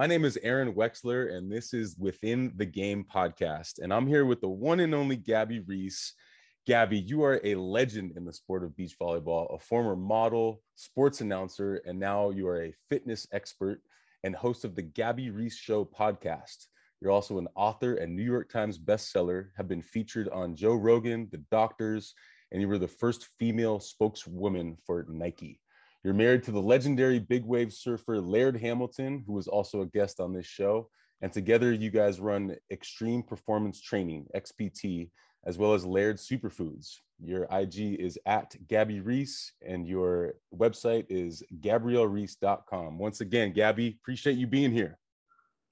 My name is Aaron Wexler, and this is Within the Game podcast. And I'm here with the one and only Gabby Reece. Gabby, you are a legend in the sport of beach volleyball, a former model, sports announcer, and now you are a fitness expert and host of the Gabby Reece Show podcast. You're also an author and New York Times bestseller, have been featured on Joe Rogan, The Doctors, and you were the first female spokeswoman for Nike. You're married to the legendary big wave surfer Laird Hamilton, who was also a guest on this show. And together, you guys run Extreme Performance Training, XPT, as well as Laird Superfoods. Your IG is at Gabby Reece, and your website is gabriellereece.com. Once again, Gabby, appreciate you being here.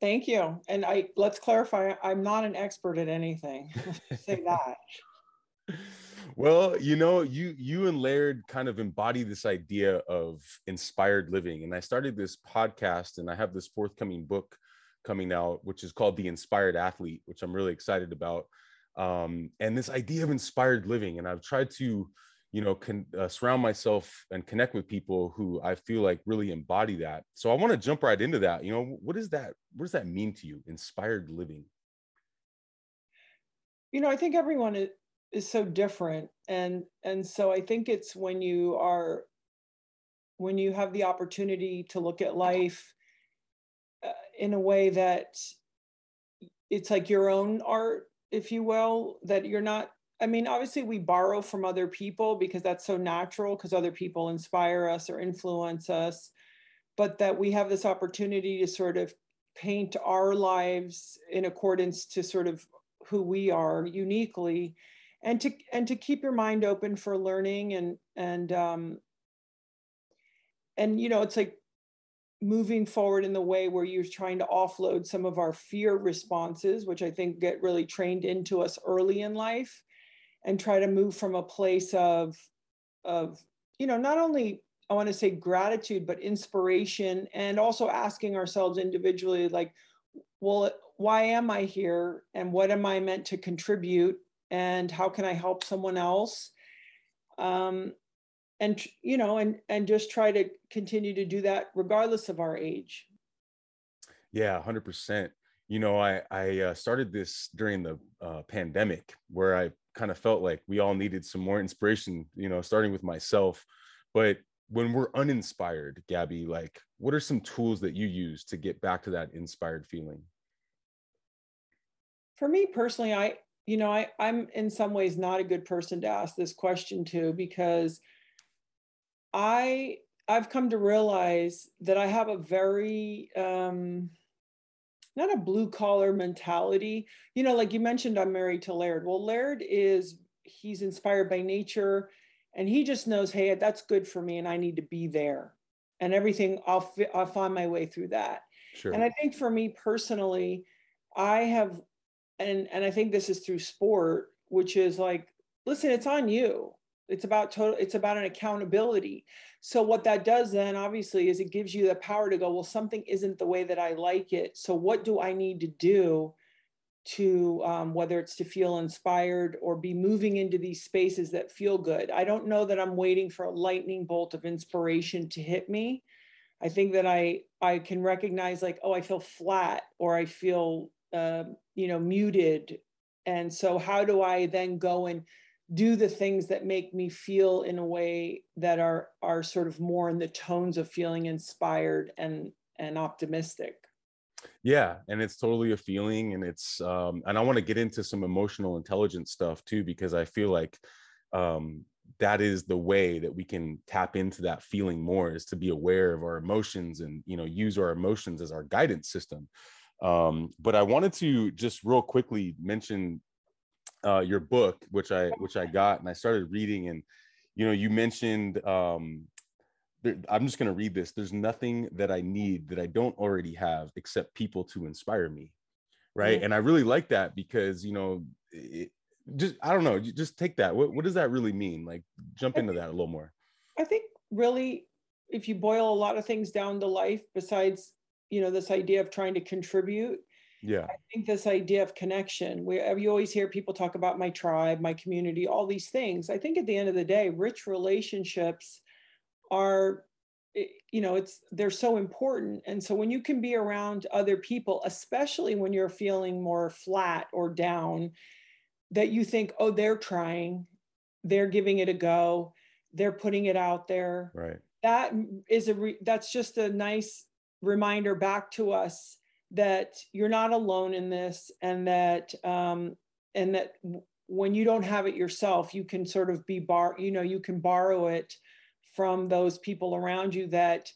Thank you. And I let's clarify, I'm not an expert at anything. Say that. well you know you you and laird kind of embody this idea of inspired living and i started this podcast and i have this forthcoming book coming out which is called the inspired athlete which i'm really excited about um, and this idea of inspired living and i've tried to you know can uh, surround myself and connect with people who i feel like really embody that so i want to jump right into that you know what is that what does that mean to you inspired living? You know i think everyone is so different. And and so i think it's when you are when you have the opportunity to look at life uh, in a way that it's like your own art if you will that you're not i mean obviously we borrow from other people because that's so natural because other people inspire us or influence us but that we have this opportunity to sort of paint our lives in accordance to sort of who we are uniquely and to and to keep your mind open for learning and and um and you know it's like moving forward in the way where you're trying to offload some of our fear responses which i think get really trained into us early in life and try to move from a place of of you know not only i want to say gratitude but inspiration and also asking ourselves individually like well why am i here and what am i meant to contribute and how can I help someone else? Um, and you know, and and just try to continue to do that regardless of our age. Yeah, hundred percent. You know, I I uh, started this during the uh, pandemic, where I kind of felt like we all needed some more inspiration. You know, starting with myself, but when we're uninspired, Gabby, like, what are some tools that you use to get back to that inspired feeling? For me personally, I you know, I, I'm in some ways not a good person to ask this question to because I I've come to realize that I have a very um, not a blue collar mentality. You know, like you mentioned, I'm married to Laird. Well, Laird is he's inspired by nature, and he just knows, hey, that's good for me, and I need to be there, and everything. I'll I'll find my way through that. Sure. And I think for me personally, I have and and i think this is through sport which is like listen it's on you. It's about total it's about an accountability. So what that does then obviously is it gives you the power to go well something isn't the way that i like it. So what do i need to do to um, whether it's to feel inspired or be moving into these spaces that feel good? I don't know that i'm waiting for a lightning bolt of inspiration to hit me. I think that i i can recognize like oh i feel flat or i feel uh, you know muted. And so how do i then go and do the things that make me feel in a way that are are sort of more in the tones of feeling inspired and and optimistic? Yeah and it's totally a feeling and it's um and i want to get into some emotional intelligence stuff too because i feel like um that is the way that we can tap into that feeling more is to be aware of our emotions and you know use our emotions as our guidance system um, but I wanted to just real quickly mention uh, your book, which I which I got and I started reading, and you know, you mentioned. Um, there, I'm just going to read this. There's nothing that I need that I don't already have except people to inspire me, right? Mm-hmm. And I really like that because you know, it, just I don't know, just take that. What what does that really mean? Like, jump into that a little more. I think really, if you boil a lot of things down to life, besides you know this idea of trying to contribute. Yeah. I think this idea of connection we uh, you always hear people talk about my tribe my community all these things. I think at the end of the day rich relationships are eh, you know it's they're so important. And so when you can be around other people especially when you're feeling more flat or down that you think oh they're trying. They're giving it a go. They're putting it out there. Right. That is a re- that's just a nice reminder back to us that you're not alone in this and that um and that when you don't have it yourself you can sort of be bar you know you can borrow it from those people around you that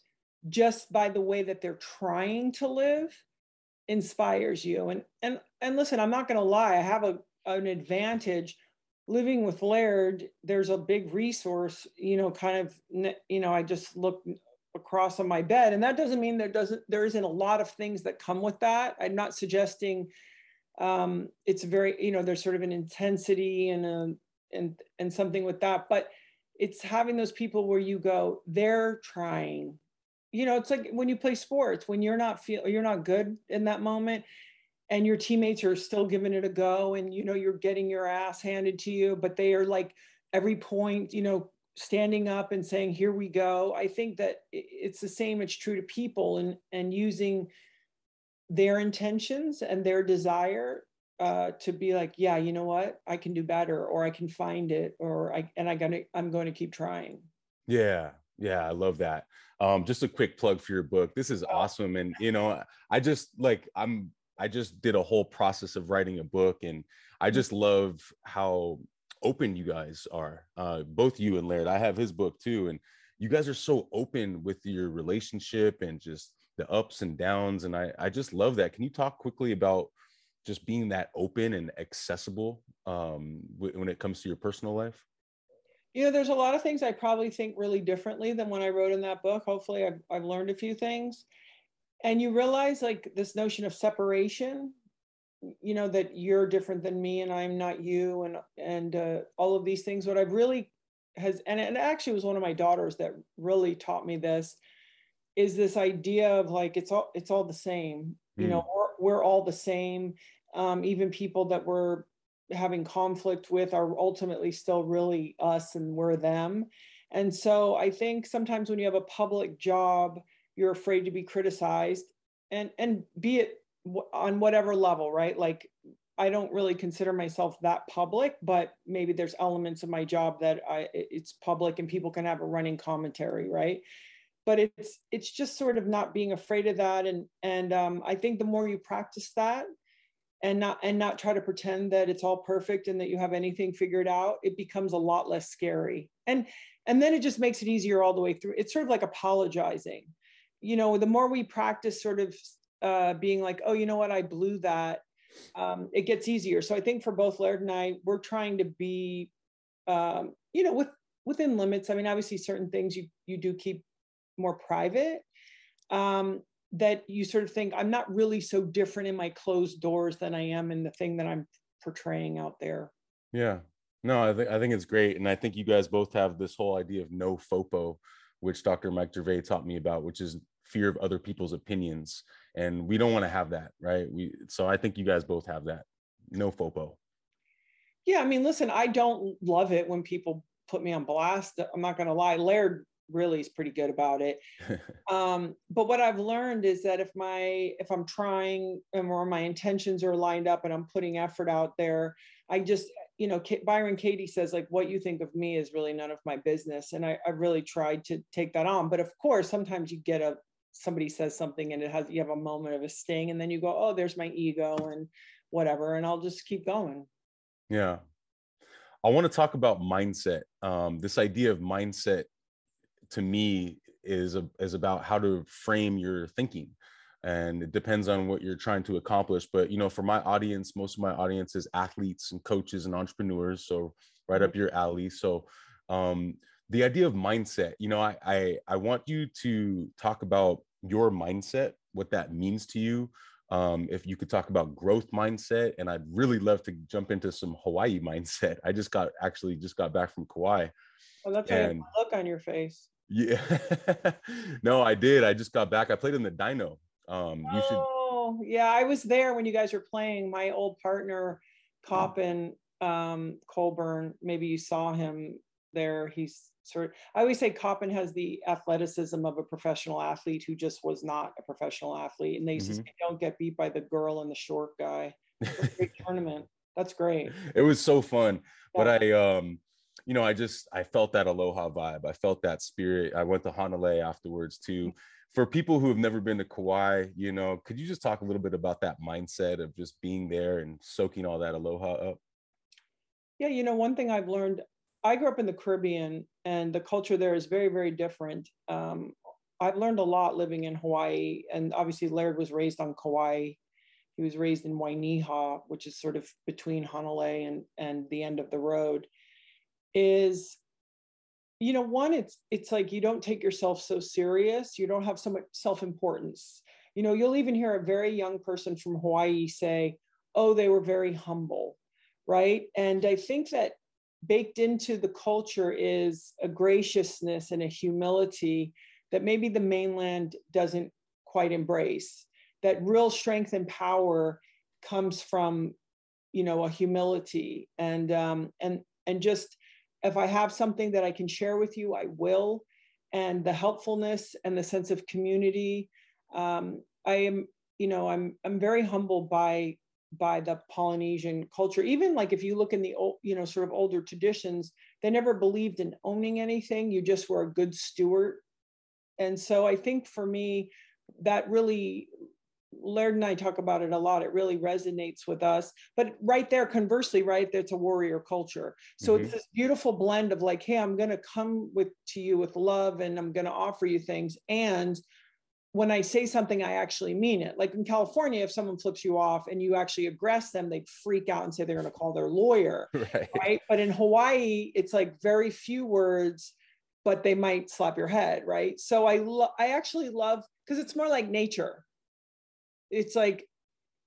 just by the way that they're trying to live inspires you. And and and listen i'm not going to lie i have a an advantage. Living with laird there's a big resource you know kind of you know i just look across on my bed. And that doesn't mean there doesn't there isn't a lot of things that come with that. I'm not suggesting um it's very you know there's sort of an intensity and a and and something with that but it's having those people where you go they're trying. You know it's like when you play sports when you're not feel you're not good in that moment and your teammates are still giving it a go and you know you're getting your ass handed to you but they are like every point you know standing up and saying here we go i think that it's the same it's true to people and and using their intentions and their desire uh, to be like, yeah, you know what, I can do better, or I can find it, or I and I gonna I'm going to keep trying. Yeah, yeah, I love that. Um, just a quick plug for your book. This is awesome, and you know, I just like I'm I just did a whole process of writing a book, and I mm. just love how open you guys are. Uh, both you and Laird. I have his book too, and you guys are so open with your relationship and just the ups and downs, and I I just love that. Can you talk quickly about just being that open and accessible um, when it comes to your personal life? You know, there's a lot of things I probably think really differently than when I wrote in that book. Hopefully, I've, I've learned a few things. And you realize, like, this notion of separation, you know, that you're different than me and I'm not you, and and uh, all of these things. What I've really has, and it actually was one of my daughters that really taught me this, is this idea of like it's all it's all the same. You know, hmm we're all the same. Um, even people that we're having conflict with are ultimately still really us and we're them. And so I think sometimes when you have a public job, you're afraid to be criticized and and be it on whatever level, right? Like I don't really consider myself that public, but maybe there's elements of my job that I it's public and people can have a running commentary, right? but it's it's just sort of not being afraid of that and and um, i think the more you practice that and not and not try to pretend that it's all perfect and that you have anything figured out it becomes a lot less scary and and then it just makes it easier all the way through it's sort of like apologizing you know the more we practice sort of uh, being like oh you know what? I blew that. Um, it gets easier. So i think for both laird and i we're trying to be um, you know with within limits. I mean obviously certain things you you do keep more private um, that you sort of think i'm not really so different in my closed doors than i am in the thing that i'm portraying out there. Yeah. No i think i think it's great. And i think you guys both have this whole idea of no fopo which dr mike gervais taught me about which is fear of other people's opinions and we don't want to have that right we so i think you guys both have that no fopo yeah i mean listen i don't love it when people put me on blast i'm not going to lie laird really is pretty good about it. um, but what I've learned is that if my if I'm trying and or my intentions are lined up and I'm putting effort out there, I just you know Byron Katie says like what you think of me is really none of my business, and I, I really tried to take that on. But of course, sometimes you get a somebody says something and it has you have a moment of a sting, and then you go, oh, there's my ego and whatever, and I'll just keep going. Yeah. I want to talk about mindset. Um, this idea of mindset to me is a, is about how to frame your thinking and it depends on what you're trying to accomplish but you know for my audience most of my audience is athletes and coaches and entrepreneurs so right mm-hmm. up your alley so um the idea of mindset you know I, I i want you to talk about your mindset what that means to you um, if you could talk about growth mindset and i'd really love to jump into some hawaii mindset i just got actually just got back from kauai oh, that's and, a look on your face yeah. no, I did. I just got back. I played in the dino Um, you should. Oh, yeah. I was there when you guys were playing. My old partner, Coppin um, Colburn, maybe you saw him. There. He's sort of, I always say Coppin has the athleticism of a professional athlete who just was not a professional athlete. And they mm-hmm. say, don't get beat by the girl and the short guy. great tournament. That's great. It was so fun. Yeah. But I um you know, I just I felt that aloha vibe. I felt that spirit. I went to Hanalei afterwards too. Mm-hmm. For people who have never been to Kauai, you know, could you just talk a little bit about that mindset of just being there and soaking all that aloha up? Yeah, you know, one thing I've learned, I grew up in the Caribbean and the culture there is very, very different. Um, I've learned a lot living in Hawaii, and obviously Laird was raised on Kauai. He was raised in Wainiha, which is sort of between Hanalei and, and the end of the road is you know one it's it's like you don't take yourself so serious you don't have so much self-importance you know you'll even hear a very young person from hawaii say oh they were very humble right and i think that baked into the culture is a graciousness and a humility that maybe the mainland doesn't quite embrace that real strength and power comes from you know a humility and um and and just if I have something that I can share with you, I will. And the helpfulness and the sense of community. Um, I am, you know, I'm I'm very humbled by by the Polynesian culture. Even like if you look in the old, you know, sort of older traditions, they never believed in owning anything. You just were a good steward. And so I think for me, that really Laird and I talk about it a lot. It really resonates with us. But right there, conversely, right, that's a warrior culture. So mm-hmm. it's this beautiful blend of like, hey, I'm going to come with to you with love, and I'm going to offer you things. And when I say something, I actually mean it. Like in California, if someone flips you off and you actually aggress them, they freak out and say they're going to call their lawyer. Right. right. But in Hawaii, it's like very few words, but they might slap your head. Right. So I lo- I actually love because it's more like nature it's like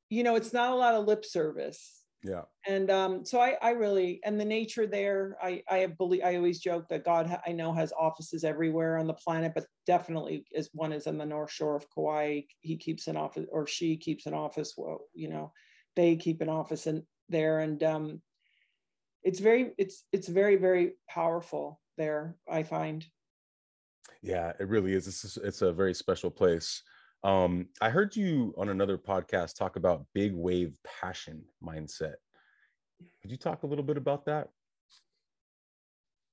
you know it's not a lot of lip service yeah. And um so i i really and the nature there i i believe i always joke that god i know has offices everywhere on the planet but definitely is one is in the north shore of kauai. He keeps an office or she keeps an office well you know they keep an office in there and um it's very it's it's very very powerful there i find. Yeah it really is. It's, it's a very special place um, I heard you on another podcast talk about big wave passion mindset. Could you talk a little bit about that?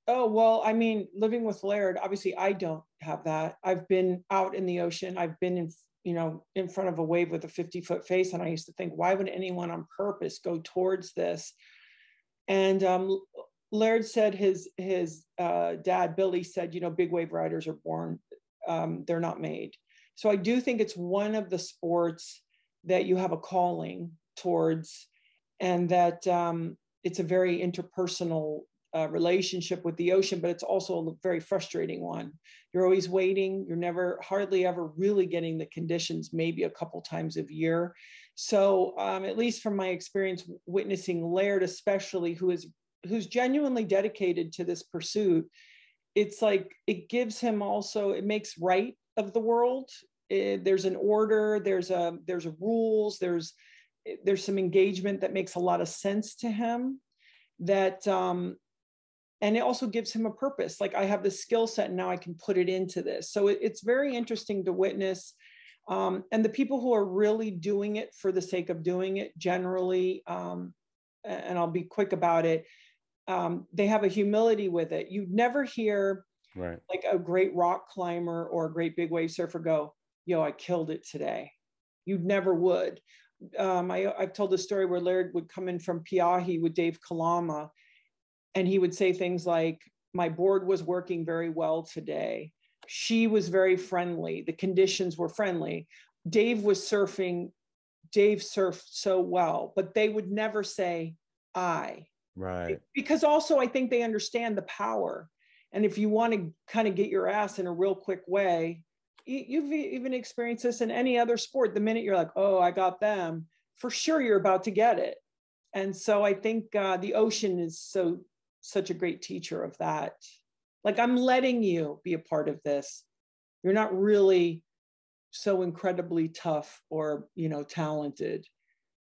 Oh, well, I mean, living with Laird, obviously I don't have that. I've been out in the ocean. I've been in, you know, in front of a wave with a 50 foot face. And I used to think, why would anyone on purpose go towards this? And um, Laird said his, his uh, dad, Billy said, you know, big wave riders are born, um, they're not made. So I do think it's one of the sports that you have a calling towards, and that um, it's a very interpersonal uh, relationship with the ocean, but it's also a very frustrating one. You're always waiting. You're never, hardly ever really getting the conditions, maybe a couple times a year. So, um, at least from my experience witnessing Laird, especially who is who's genuinely dedicated to this pursuit, it's like it gives him also it makes right of the world. It, eh, there's an order, there's a there's a rules, there's eh, there's some engagement that makes a lot of sense to him. That um, and it also gives him a purpose. Like I have the skill set, and now I can put it into this. So it, it's very interesting to witness. Um, and the people who are really doing it for the sake of doing it generally um, and i'll be quick about it um, they have a humility with it you never hear right. like a great rock climber or a great big wave surfer go yo i killed it today. You never would. Um, I, i've told a story where laird would come in from peahi with dave kalama and he would say things like my board was working very well today. She was very friendly. The conditions were friendly. Dave was surfing dave surfed so well. But they would never say i. Right. Because also i think they understand the power and if you want to kind of get your ass in a real quick way, you've even experienced this in any other sport. The minute you're like, oh, I got them, for sure you're about to get it. And so I think uh, the ocean is so such a great teacher of that. Like I'm letting you be a part of this. You're not really so incredibly tough or you know talented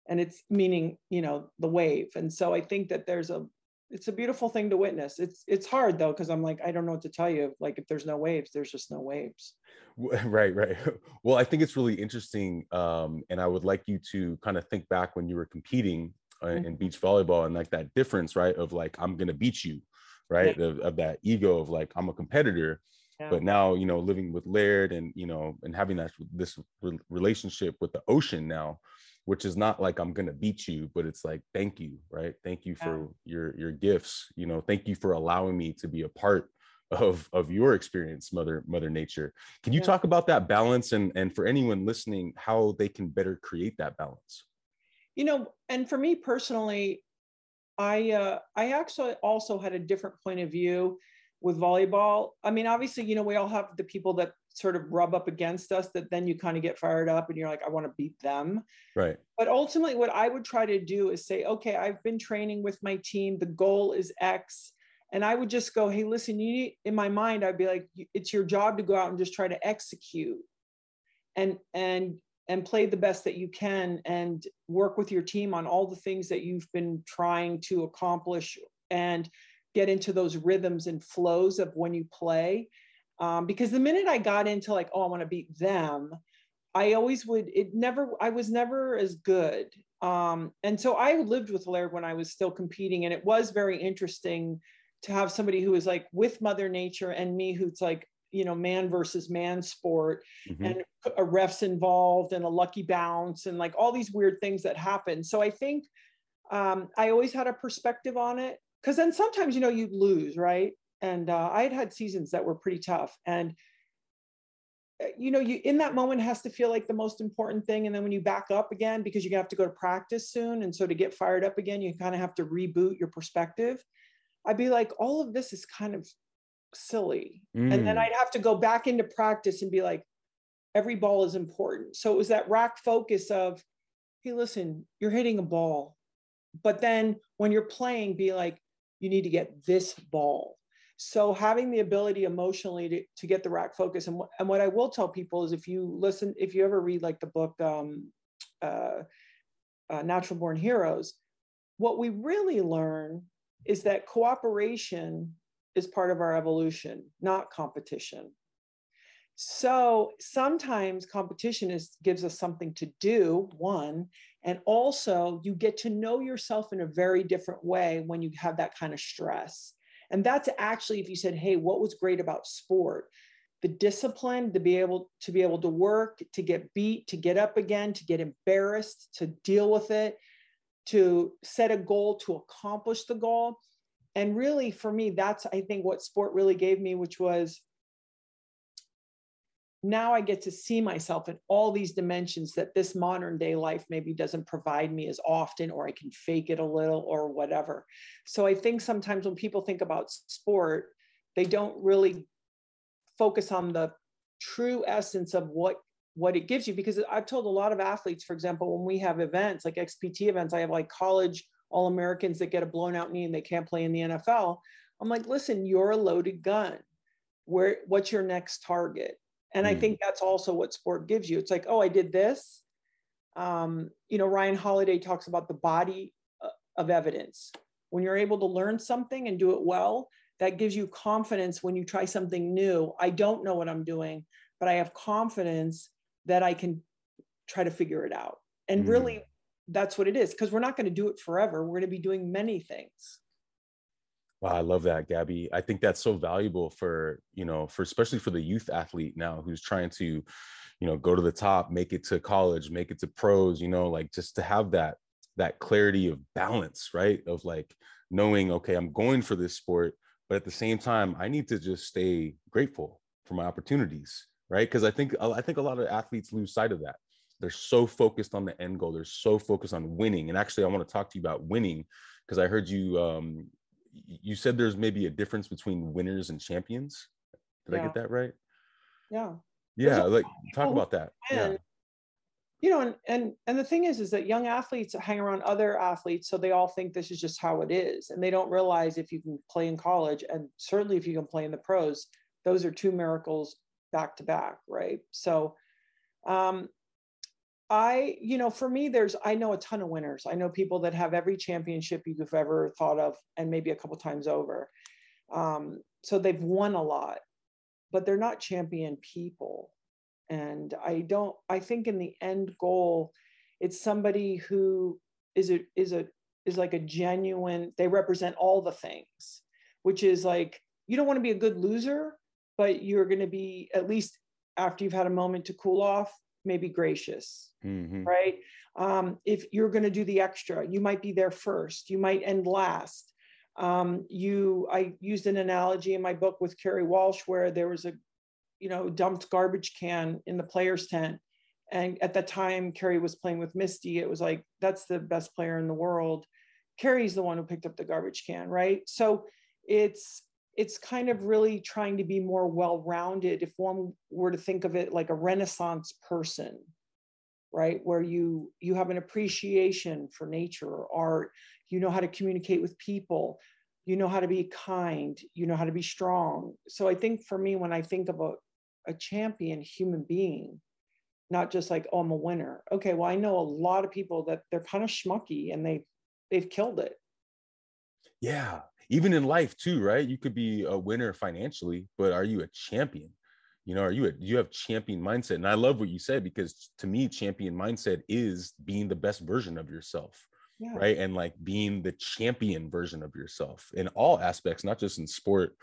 and it's meaning you know the wave and so i think that there's a it's a beautiful thing to witness. It's it's hard though because I'm like I don't know what to tell you. Like if there's no waves, there's just no waves. Right, right. Well, I think it's really interesting, um, and I would like you to kind of think back when you were competing uh, mm-hmm. in beach volleyball and like that difference, right? Of like I'm gonna beat you, right? Yeah. Of, of that ego of like I'm a competitor. Yeah. But now, you know, living with Laird and you know, and having that this relationship with the ocean now, which is not like i'm gonna beat you but it's like thank you right thank you for yeah. your your gifts you know thank you for allowing me to be a part of of your experience mother mother nature can you yeah. talk about that balance and and for anyone listening how they can better create that balance you know and for me personally i uh i actually also had a different point of view with volleyball i mean obviously you know we all have the people that sort of rub up against us that then you kind of get fired up and you're like, I want to beat them. Right. But ultimately, what I would try to do is say, okay, I've been training with my team. The goal is X. And I would just go, hey, listen, you need, in my mind, I'd be like, it's your job to go out and just try to execute and, and, and play the best that you can and work with your team on all the things that you've been trying to accomplish and get into those rhythms and flows of when you play um, because the minute I got into like, oh, I want to beat them, I always would. It never. I was never as good. Um, and so I lived with Laird when I was still competing, and it was very interesting to have somebody who was like with Mother Nature and me, who's like you know man versus man sport, mm-hmm. and a refs involved and a lucky bounce and like all these weird things that happen. So I think um, I always had a perspective on it because then sometimes you know you'd lose, right? and uh, I had had seasons that were pretty tough. And uh, you know, you in that moment has to feel like the most important thing. And then when you back up again, because you have to go to practice soon, and so to get fired up again, you kind of have to reboot your perspective. I'd be like, all of this is kind of silly, mm. and then mm. I'd have to go back into practice and be like, every ball is important. So it was that rack focus of, hey, listen, you're hitting a ball, but then when you're playing, be like, you need to get this ball. So having the ability emotionally to, to get the rack focus and, and what i will tell people is if you listen if you ever read like the book um, uh, uh, natural born heroes what we really learn is that cooperation is part of our evolution not competition so sometimes competition is gives us something to do one and also you get to know yourself in a very different way when you have that kind of stress and that's actually, if you said, hey, what was great about sport? The discipline to be able to be able to work, to get beat, to get up again, to get embarrassed, to deal with it, to set a goal, to accomplish the goal. And really, for me, that's I think what sport really gave me, which was now I get to see myself in all these dimensions that this modern day life maybe doesn't provide me as often, or I can fake it a little, or whatever. So I think sometimes when people think about sport, they don't really focus on the true essence of what what it gives you because i've told a lot of athletes for example when we have events like xpt events i have like college all americans that get a blown out knee and they can't play in the nfl i'm like listen you're a loaded gun. Where what's your next target and mm. I think that's also what sport gives you. It's like, oh, I did this. Um, you know, Ryan Holiday talks about the body uh, of evidence. When you're able to learn something and do it well, that gives you confidence when you try something new. I don't know what I'm doing, but I have confidence that I can try to figure it out. And mm. really, that's what it is because we're not going to do it forever. We're going to be doing many things. Wow, I love that, Gabby. I think that's so valuable for, you know, for especially for the youth athlete now who's trying to, you know, go to the top, make it to college, make it to pros, you know, like just to have that that clarity of balance, right? Of like knowing, okay, I'm going for this sport, but at the same time, I need to just stay grateful for my opportunities, right? Because I think I think a lot of athletes lose sight of that. They're so focused on the end goal. They're so focused on winning. And actually, I want to talk to you about winning because I heard you um, you said there's maybe a difference between winners and champions. Did yeah. I get that right? Yeah. Yeah, like talk about that. Yeah. You know, and and and the thing is, is that young athletes hang around other athletes, so they all think this is just how it is, and they don't realize if you can play in college, and certainly if you can play in the pros, those are two miracles back to back, right? So, um, I, you know, for me, there's, I know a ton of winners. I know people that have every championship you've ever thought of and maybe a couple times over. Um, so they've won a lot, but they're not champion people. And I don't, I think in the end goal, it's somebody who is a, is a, is like a genuine, they represent all the things, which is like, you don't want to be a good loser, but you're going to be at least after you've had a moment to cool off, maybe gracious, mm-hmm. right? Um, if you're going to do the extra, you might be there first, you might end last. Um, you, I used an analogy in my book with Kerri Walsh where there was a, you know, dumped garbage can in the players' tent. And at that time, Kerri was playing with Misty. It was like, that's the best player in the world. Kerri's the one who picked up the garbage can, right? So it's it's kind of really trying to be more well-rounded if one were to think of it like a renaissance person right? Where you you have an appreciation for nature or art you know how to communicate with people you know how to be kind you know how to be strong. So i think for me when i think about a champion human being not just like oh i'm a winner. Okay well i know a lot of people that they're kind of schmucky and they they've killed it. Yeah even in life too, right? You could be a winner financially, but are you a champion? You know, are you a you have champion mindset? And I love what you said because to me, champion mindset is being the best version of yourself. Yeah. Right. And like being the champion version of yourself in all aspects, not just in sport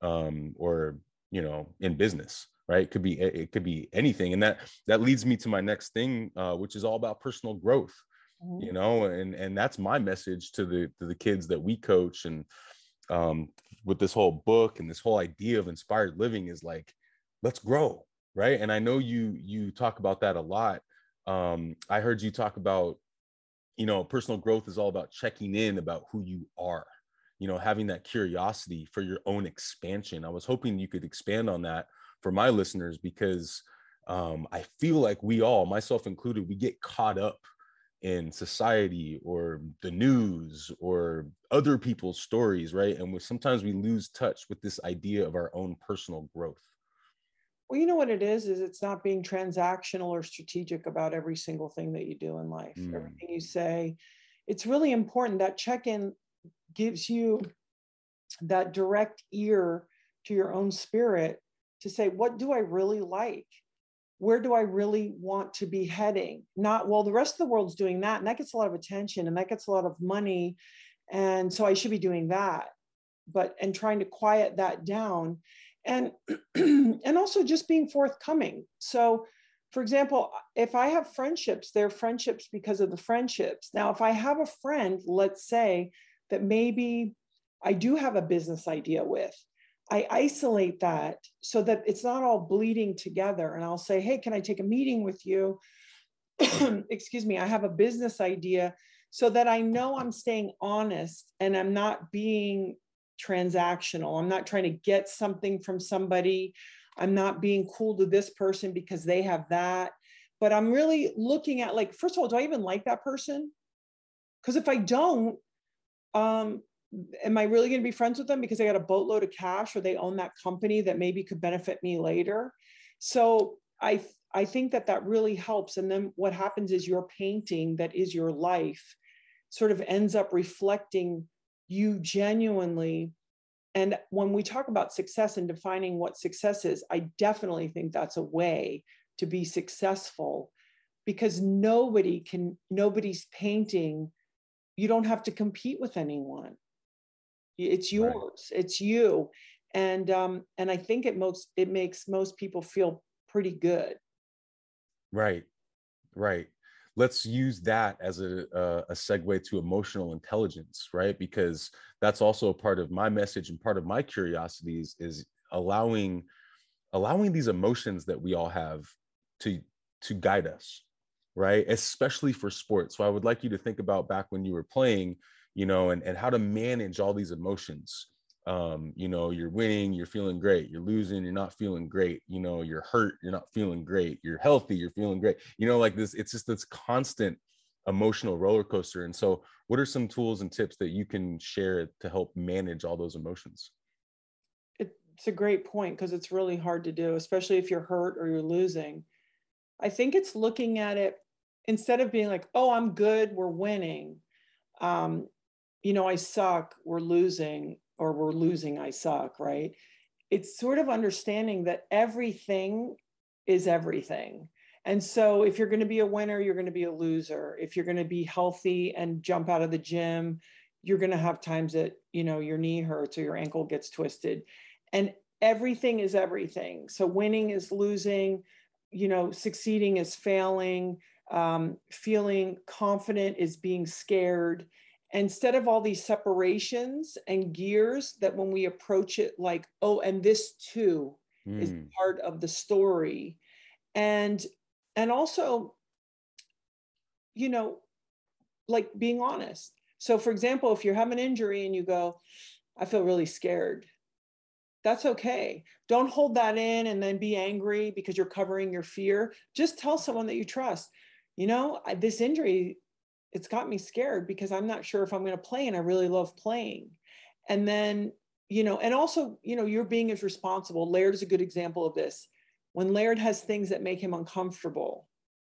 um, or you know, in business right it could be it could be anything and that that leads me to my next thing uh, which is all about personal growth mm-hmm. you know and and that's my message to the to the kids that we coach and um, with this whole book and this whole idea of inspired living is like let's grow right? And i know you you talk about that a lot. Um, i heard you talk about you know personal growth is all about checking in about who you are you know having that curiosity for your own expansion. I was hoping you could expand on that for my listeners because um, i feel like we all myself included we get caught up in society or the news or other people's stories, right? And we, sometimes we lose touch with this idea of our own personal growth. Well, you know what it is, is it's not being transactional or strategic about every single thing that you do in life, mm. everything you say. It's really important that check-in gives you that direct ear to your own spirit to say, what do I really like? Where do I really want to be heading? Not, well, the rest of the world's doing that, and that gets a lot of attention and that gets a lot of money. And so I should be doing that. But and trying to quiet that down and and also just being forthcoming. So for example, if I have friendships, they're friendships because of the friendships. Now, if I have a friend, let's say that maybe I do have a business idea with, I isolate that so that it's not all bleeding together. And I'll say, hey, can I take a meeting with you? Excuse me, I have a business idea so that I know I'm staying honest and I'm not being transactional. I'm not trying to get something from somebody. I'm not being cool to this person because they have that. But I'm really looking at like, first of all, do I even like that person? Because if I don't, um, am I really going to be friends with them because they got a boatload of cash or they own that company that maybe could benefit me later? So I I think that that really helps. And then what happens is your painting that is your life sort of ends up reflecting you genuinely. And when we talk about success and defining what success is, I definitely think that's a way to be successful because nobody can, nobody's painting, you don't have to compete with anyone it's yours. Right. It's you. And um, and I think it most it makes most people feel pretty good. Right. Right. Let's use that as a, a segue to emotional intelligence, right? Because that's also a part of my message and part of my curiosities is allowing allowing these emotions that we all have to to guide us right especially for sports so i would like you to think about back when you were playing you know, and, and how to manage all these emotions. Um, you know, you're winning, you're feeling great, you're losing, you're not feeling great, you know, you're hurt, you're not feeling great, you're healthy, you're feeling great, you know, like this, it's just this constant emotional roller coaster. And so, what are some tools and tips that you can share to help manage all those emotions? It's a great point because it's really hard to do, especially if you're hurt or you're losing. I think it's looking at it instead of being like, oh, I'm good, we're winning, um, you know, I suck, we're losing, or we're losing, I suck, right? It's sort of understanding that everything is everything. And so if you're going to be a winner, you're going to be a loser. If you're going to be healthy and jump out of the gym, you're going to have times that, you know, your knee hurts or your ankle gets twisted. And everything is everything. So winning is losing, you know, succeeding is failing, um, feeling confident is being scared. Instead of all these separations and gears that when we approach it like, oh, and this too mm. is hmm. part of the story. And and also, you know, like being honest. So for example, if you have an injury and you go, I feel really scared that's okay. Don't hold that in and then be angry because you're covering your fear. Just tell someone that you trust. You know, this injury, it's got me scared because I'm not sure if I'm going to play and I really love playing. And then, you know, and also, you know, you're being as responsible. Laird is a good example of this. When Laird has things that make him uncomfortable,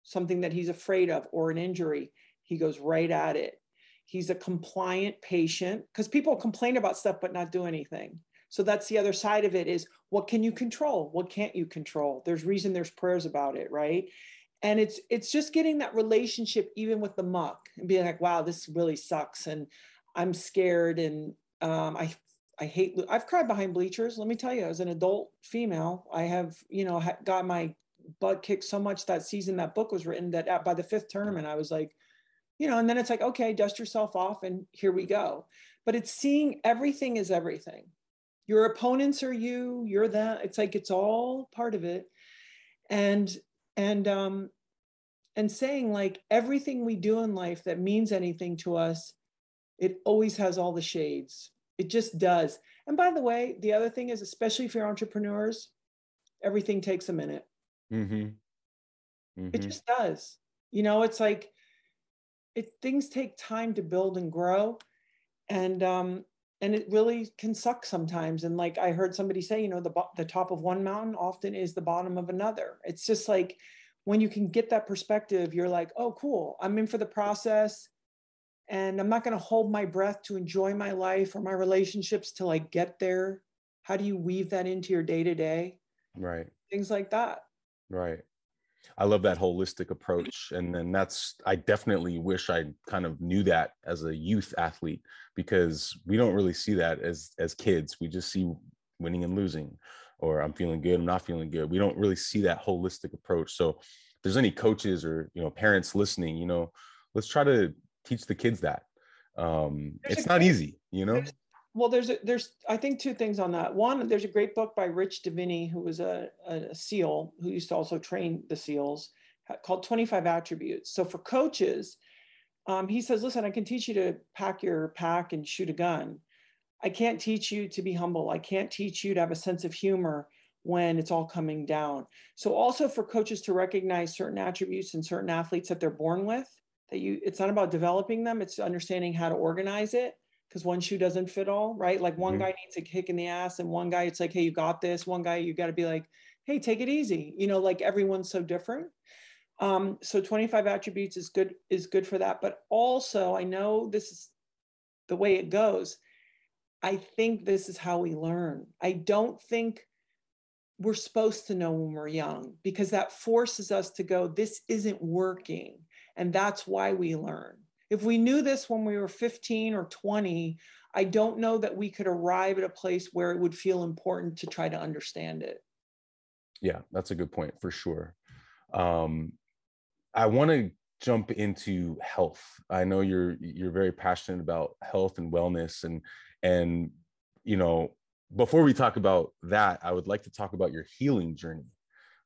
something that he's afraid of, or an injury, he goes right at it. He's a compliant patient because people complain about stuff but not do anything. So that's the other side of it is what can you control? What can't you control? There's reason there's prayers about it, right? And it's it's just getting that relationship even with the muck and being like, wow, this really sucks. And I'm scared and um, I I hate I've cried behind bleachers. Let me tell you, as an adult female, I have, you know, got my butt kicked so much that season that book was written that by the fifth tournament, I was like, you know, and then it's like, okay, dust yourself off and here we go. But it's seeing everything is everything your opponents are you you're that it's like it's all part of it and and um and saying like everything we do in life that means anything to us it always has all the shades. It just does. And by the way the other thing is especially for entrepreneurs everything takes a minute. Mm-hmm. Mm-hmm. it just does. You know it's like it things take time to build and grow and um and it really can suck sometimes. And like i heard somebody say you know the the top of one mountain often is the bottom of another. It's just like when you can get that perspective you're like oh cool i'm in for the process and i'm not going to hold my breath to enjoy my life or my relationships till i get there. How do you weave that into your day to day right. Things like that. Right. I love that holistic approach. And then that's, I definitely wish I kind of knew that as a youth athlete because we don't really see that as, as kids. We just see winning and losing, or I'm feeling good, I'm not feeling good. We don't really see that holistic approach. So if there's any coaches or, you know, parents listening, you know, let's try to teach the kids that. Um, it's not easy, you know? well there's a, there's i think two things on that one there's a great book by rich diviney who was a, a seal who used to also train the seals called 25 attributes so for coaches um, he says listen i can teach you to pack your pack and shoot a gun i can't teach you to be humble i can't teach you to have a sense of humor when it's all coming down so also for coaches to recognize certain attributes and certain athletes that they're born with that you it's not about developing them it's understanding how to organize it because one shoe doesn't fit all, right? Like one mm-hmm. guy needs a kick in the ass, and one guy, it's like, hey, you got this. One guy, you got to be like, hey, take it easy. You know, like everyone's so different. Um, so 25 attributes is good is good for that. But also, I know this is the way it goes. I think this is how we learn. I don't think we're supposed to know when we're young because that forces us to go, this isn't working. And that's why we learn. If we knew this when we were 15 or 20, I don't know that we could arrive at a place where it would feel important to try to understand it. Yeah, that's a good point for sure. Um, I want to jump into health. I know you're you're very passionate about health and wellness and and you know before we talk about that, I would like to talk about your healing journey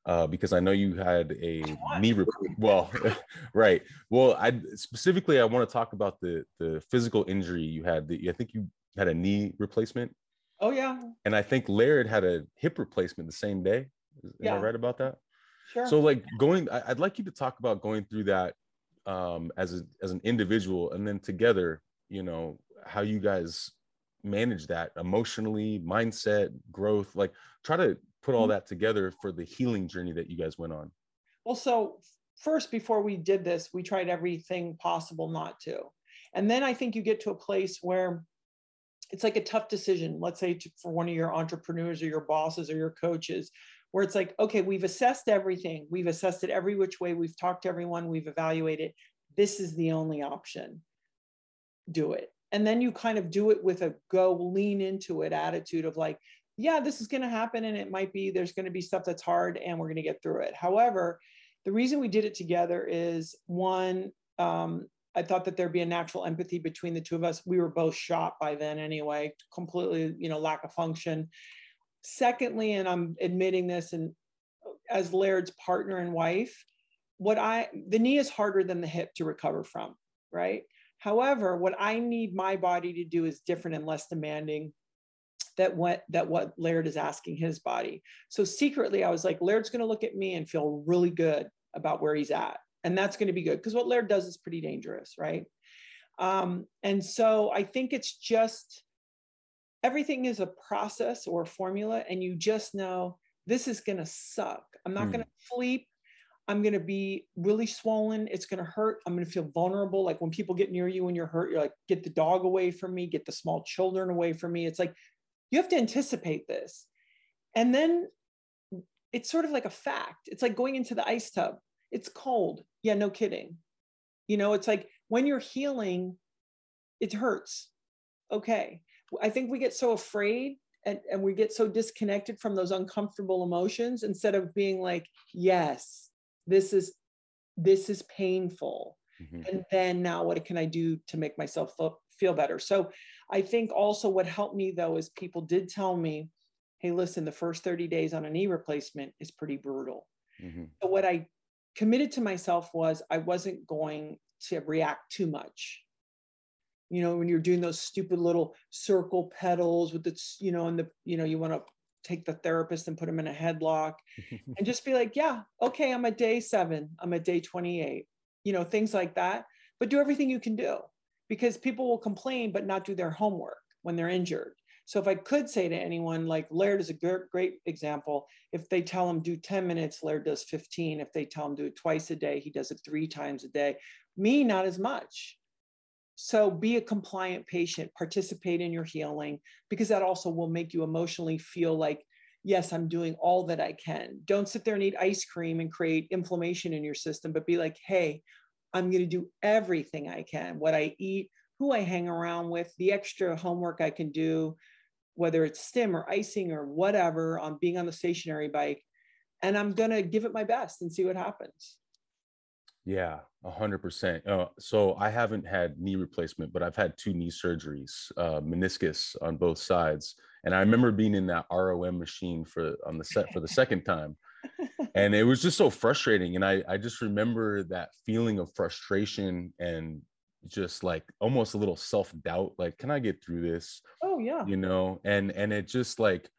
uh, because I know you had a knee. Well, right. Well, I specifically I want to talk about the the physical injury you had. The, I think you had a knee replacement. Oh yeah. And I think Laird had a hip replacement the same day. Am yeah. I right about that? Sure. So like going, I, would like you to talk about going through that um, as a, as an individual, and then together, you know, how you guys manage that emotionally, mindset, growth. Like try to put all mm-hmm. that together for the healing journey that you guys went on? Well, so first, before we did this, we tried everything possible not to. And then I think you get to a place where it's like a tough decision. Let's say to, for one of your entrepreneurs or your bosses or your coaches, where it's like, okay, we've assessed everything. We've assessed it every which way. We've talked to everyone. We've evaluated. This is the only option. Do it. And then you kind of do it with a go lean into it attitude of like, yeah, this is going to happen. And it might be there's going to be stuff that's hard and we're going to get through it. However, the reason we did it together is one, um, I thought that there'd be a natural empathy between the two of us. We were both shot by then anyway, completely, you know, lack of function. Secondly, and I'm admitting this, and as Laird's partner and wife, what I the knee is harder than the hip to recover from, right? However, what I need my body to do is different and less demanding that what that what Laird is asking his body. So secretly, I was like, Laird's going to look at me and feel really good about where he's at, and that's going to be good because what Laird does is pretty dangerous, right? Um, and so I think it's just everything is a process or a formula, and you just know this is going to suck. I'm not hmm. going to sleep. I'm going to be really swollen. It's going to hurt. I'm going to feel vulnerable. Like when people get near you and you're hurt, you're like, get the dog away from me, get the small children away from me. It's like you have to anticipate this. And then it's sort of like a fact. It's like going into the ice tub. It's cold. Yeah, no kidding. You know, it's like when you're healing, it hurts. Okay. I think we get so afraid and, and we get so disconnected from those uncomfortable emotions instead of being like, yes, this is this is painful. Mm-hmm. And then now what can I do to make myself feel better? So I think also what helped me though is people did tell me, hey, listen, the first 30 days on a knee replacement is pretty brutal. Mm-hmm. So what I committed to myself was I wasn't going to react too much. You know, when you're doing those stupid little circle pedals with the, you know, and the, you know, you want to take the therapist and put him in a headlock and just be like, yeah, okay, I'm a day seven, I'm a day 28, you know, things like that. But do everything you can do because people will complain but not do their homework when they're injured. So if I could say to anyone, like Laird is a great example. If they tell him do 10 minutes, Laird does 15. If they tell him do it twice a day, he does it three times a day. Me, not as much. So be a compliant patient, participate in your healing, because that also will make you emotionally feel like, yes, I'm doing all that I can. Don't sit there and eat ice cream and create inflammation in your system, but be like, hey, I'm going to do everything I can what I eat, who I hang around with, the extra homework I can do, whether it's stim or icing or whatever, on being on the stationary bike. And I'm going to give it my best and see what happens. Yeah, a hundred percent. Uh, so I haven't had knee replacement, but I've had two knee surgeries, uh, meniscus on both sides, and I remember being in that ROM machine for on the set for the second time, and it was just so frustrating and i i just remember that feeling of frustration and just like almost a little self-doubt like can i get through this oh yeah you know and and it just like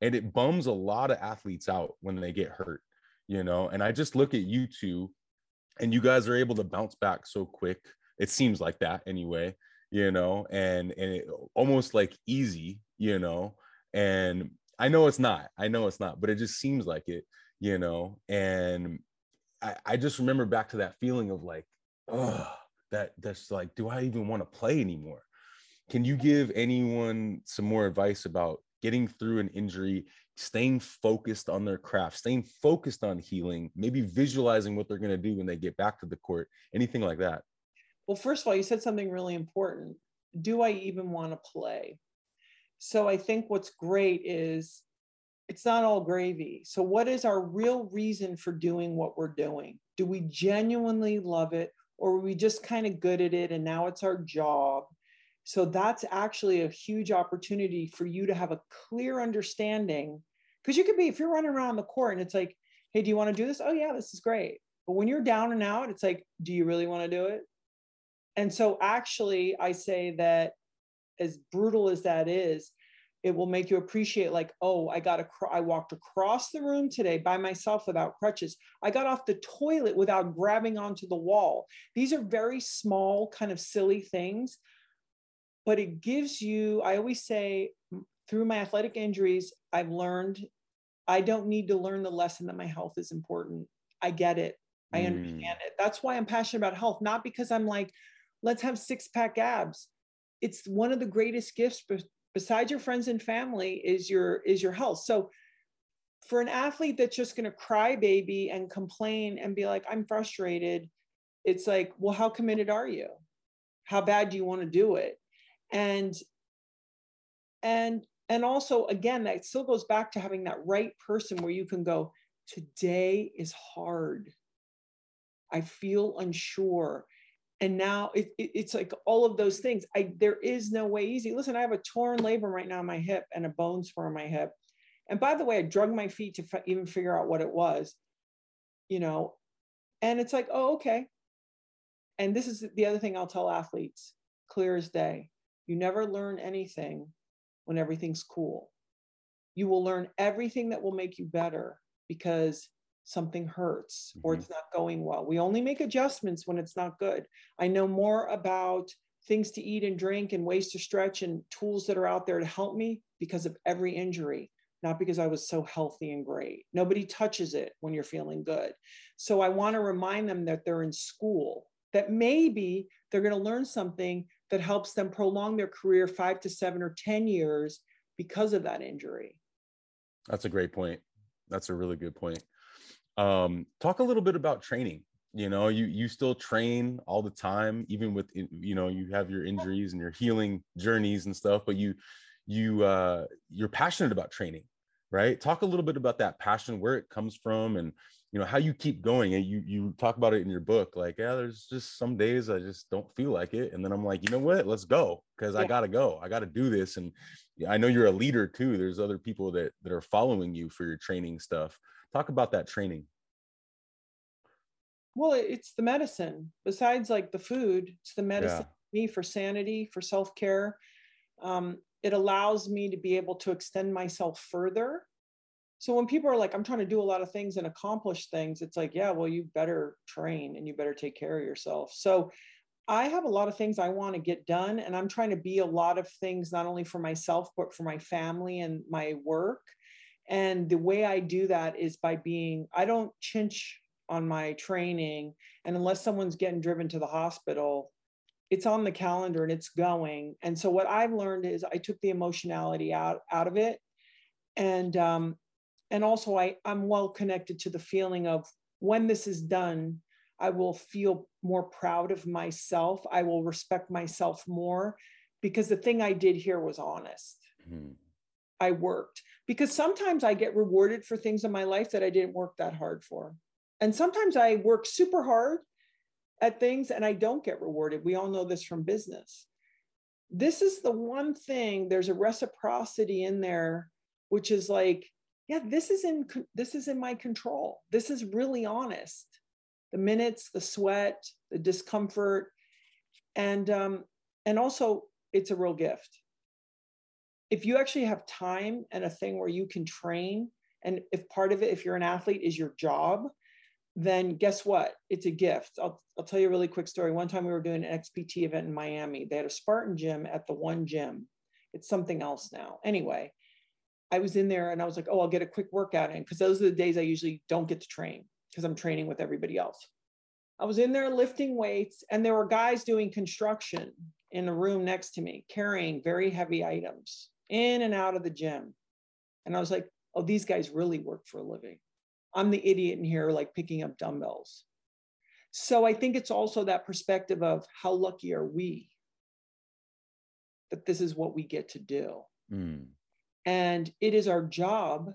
and it bums a lot of athletes out when they get hurt you know and i just look at you two and you guys are able to bounce back so quick it seems like that anyway you know and and it almost like easy you know and i know it's not i know it's not but it just seems like it you know and I, I just remember back to that feeling of like oh that that's like do i even want to play anymore? Can you give anyone some more advice about getting through an injury staying focused on their craft staying focused on healing maybe visualizing what they're going to do when they get back to the court anything like that well first of all you said something really important do i even want to play so i think what's great is it's not all gravy. So, what is our real reason for doing what we're doing? Do we genuinely love it, or are we just kind of good at it and now it's our job? So, that's actually a huge opportunity for you to have a clear understanding. Because you could be, if you're running around the court and it's like, hey, do you want to do this? Oh, yeah, this is great. But when you're down and out, it's like, do you really want to do it? And so, actually, I say that as brutal as that is, it will make you appreciate like oh i got a i walked across the room today by myself without crutches i got off the toilet without grabbing onto the wall these are very small kind of silly things but it gives you i always say through my athletic injuries i've learned i don't need to learn the lesson that my health is important i get it I mm. understand it. That's why I'm passionate about health, not because I'm like, let's have six pack abs. It's one of the greatest gifts besides your friends and family is your is your health. So for an athlete that's just going to cry baby and complain and be like, I'm frustrated, it's like, well, how committed are you? How bad do you want to do it? And and and also again, that still goes back to having that right person where you can go, today is hard. I feel unsure. And now it, it, it's like all of those things. I there is no way easy. Listen, I have a torn labrum right now in my hip and a bone spur in my hip. And by the way, I drug my feet to f- even figure out what it was, you know. And it's like, oh, okay. And this is the other thing I'll tell athletes, clear as day. You never learn anything when everything's cool. You will learn everything that will make you better because something hurts or mm-hmm. it's not going well. We only make adjustments when it's not good. I know more about things to eat and drink and ways to stretch and tools that are out there to help me because of every injury, not because I was so healthy and great. Nobody touches it when you're feeling good. So I want to remind them that they're in school, that maybe they're going to learn something that helps them prolong their career five to seven or 10 years because of that injury. That's a great point. That's a really good point. Um, talk a little bit about training. You know, you you still train all the time, even with you know you have your injuries and your healing journeys and stuff. But you you uh, you're passionate about training, right? Talk a little bit about that passion, where it comes from, and you know how you keep going. And you you talk about it in your book, like yeah, there's just some days I just don't feel like it, and then I'm like, you know what, let's go because yeah. I gotta go, I gotta do this, and I know you're a leader too. There's other people that that are following you for your training stuff. Talk about that training. Well, it's the medicine. Besides like the food, it's the medicine yeah. me for sanity, for self care. Um, it allows me to be able to extend myself further. So when people are like, I'm trying to do a lot of things and accomplish things, it's like, yeah, well, you better train and you better take care of yourself. So I have a lot of things I want to get done, and I'm trying to be a lot of things, not only for myself, but for my family and my work. And the way I do that is by being, I don't chinch on my training. And unless someone's getting driven to the hospital, it's on the calendar and it's going. And so what I've learned is I took the emotionality out, out of it. And um, and also I, I'm well connected to the feeling of when this is done, I will feel more proud of myself. I will respect myself more because the thing I did here was honest. Mm-hmm. I worked because sometimes I get rewarded for things in my life that I didn't work that hard for. And sometimes I work super hard at things and I don't get rewarded. We all know this from business. This is the one thing, there's a reciprocity in there, which is like, yeah, this is in this is in my control. This is really honest. The minutes, the sweat, the discomfort, and um, and also it's a real gift if you actually have time and a thing where you can train, and if part of it, if you're an athlete, is your job, then guess what? It's a gift. I'll, I'll tell you a really quick story. One time we were doing an XPT event in Miami. They had a Spartan gym at the one gym. It's something else now. Anyway, I was in there and I was like, oh, I'll get a quick workout in because those are the days I usually don't get to train because I'm training with everybody else. I was in there lifting weights and there were guys doing construction in the room next to me, carrying very heavy items in and out of the gym. And I was like, oh, these guys really work for a living. I'm the idiot in here, like picking up dumbbells. So I think it's also that perspective of how lucky are we that this is what we get to do. Mm. And it is our job,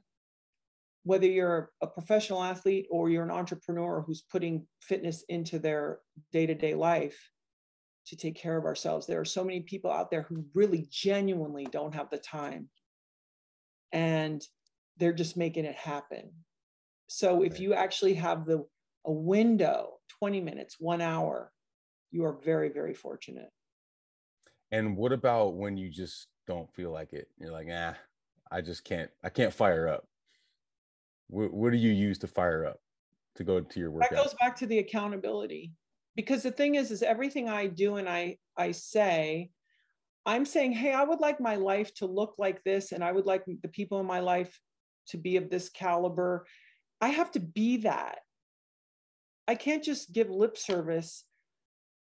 whether you're a professional athlete or you're an entrepreneur who's putting fitness into their day to day life, to take care of ourselves. There are so many people out there who really genuinely don't have the time and they're just making it happen. So if you actually have the a window, 20 minutes, 1 hour, you are very very fortunate. And what about when you just don't feel like it? You're like, "Ah, I just can't I can't fire up." What, what do you use to fire up to go to your workout? That goes back to the accountability because the thing is is everything i do and i i say i'm saying hey i would like my life to look like this and i would like the people in my life to be of this caliber i have to be that I can't just give lip service.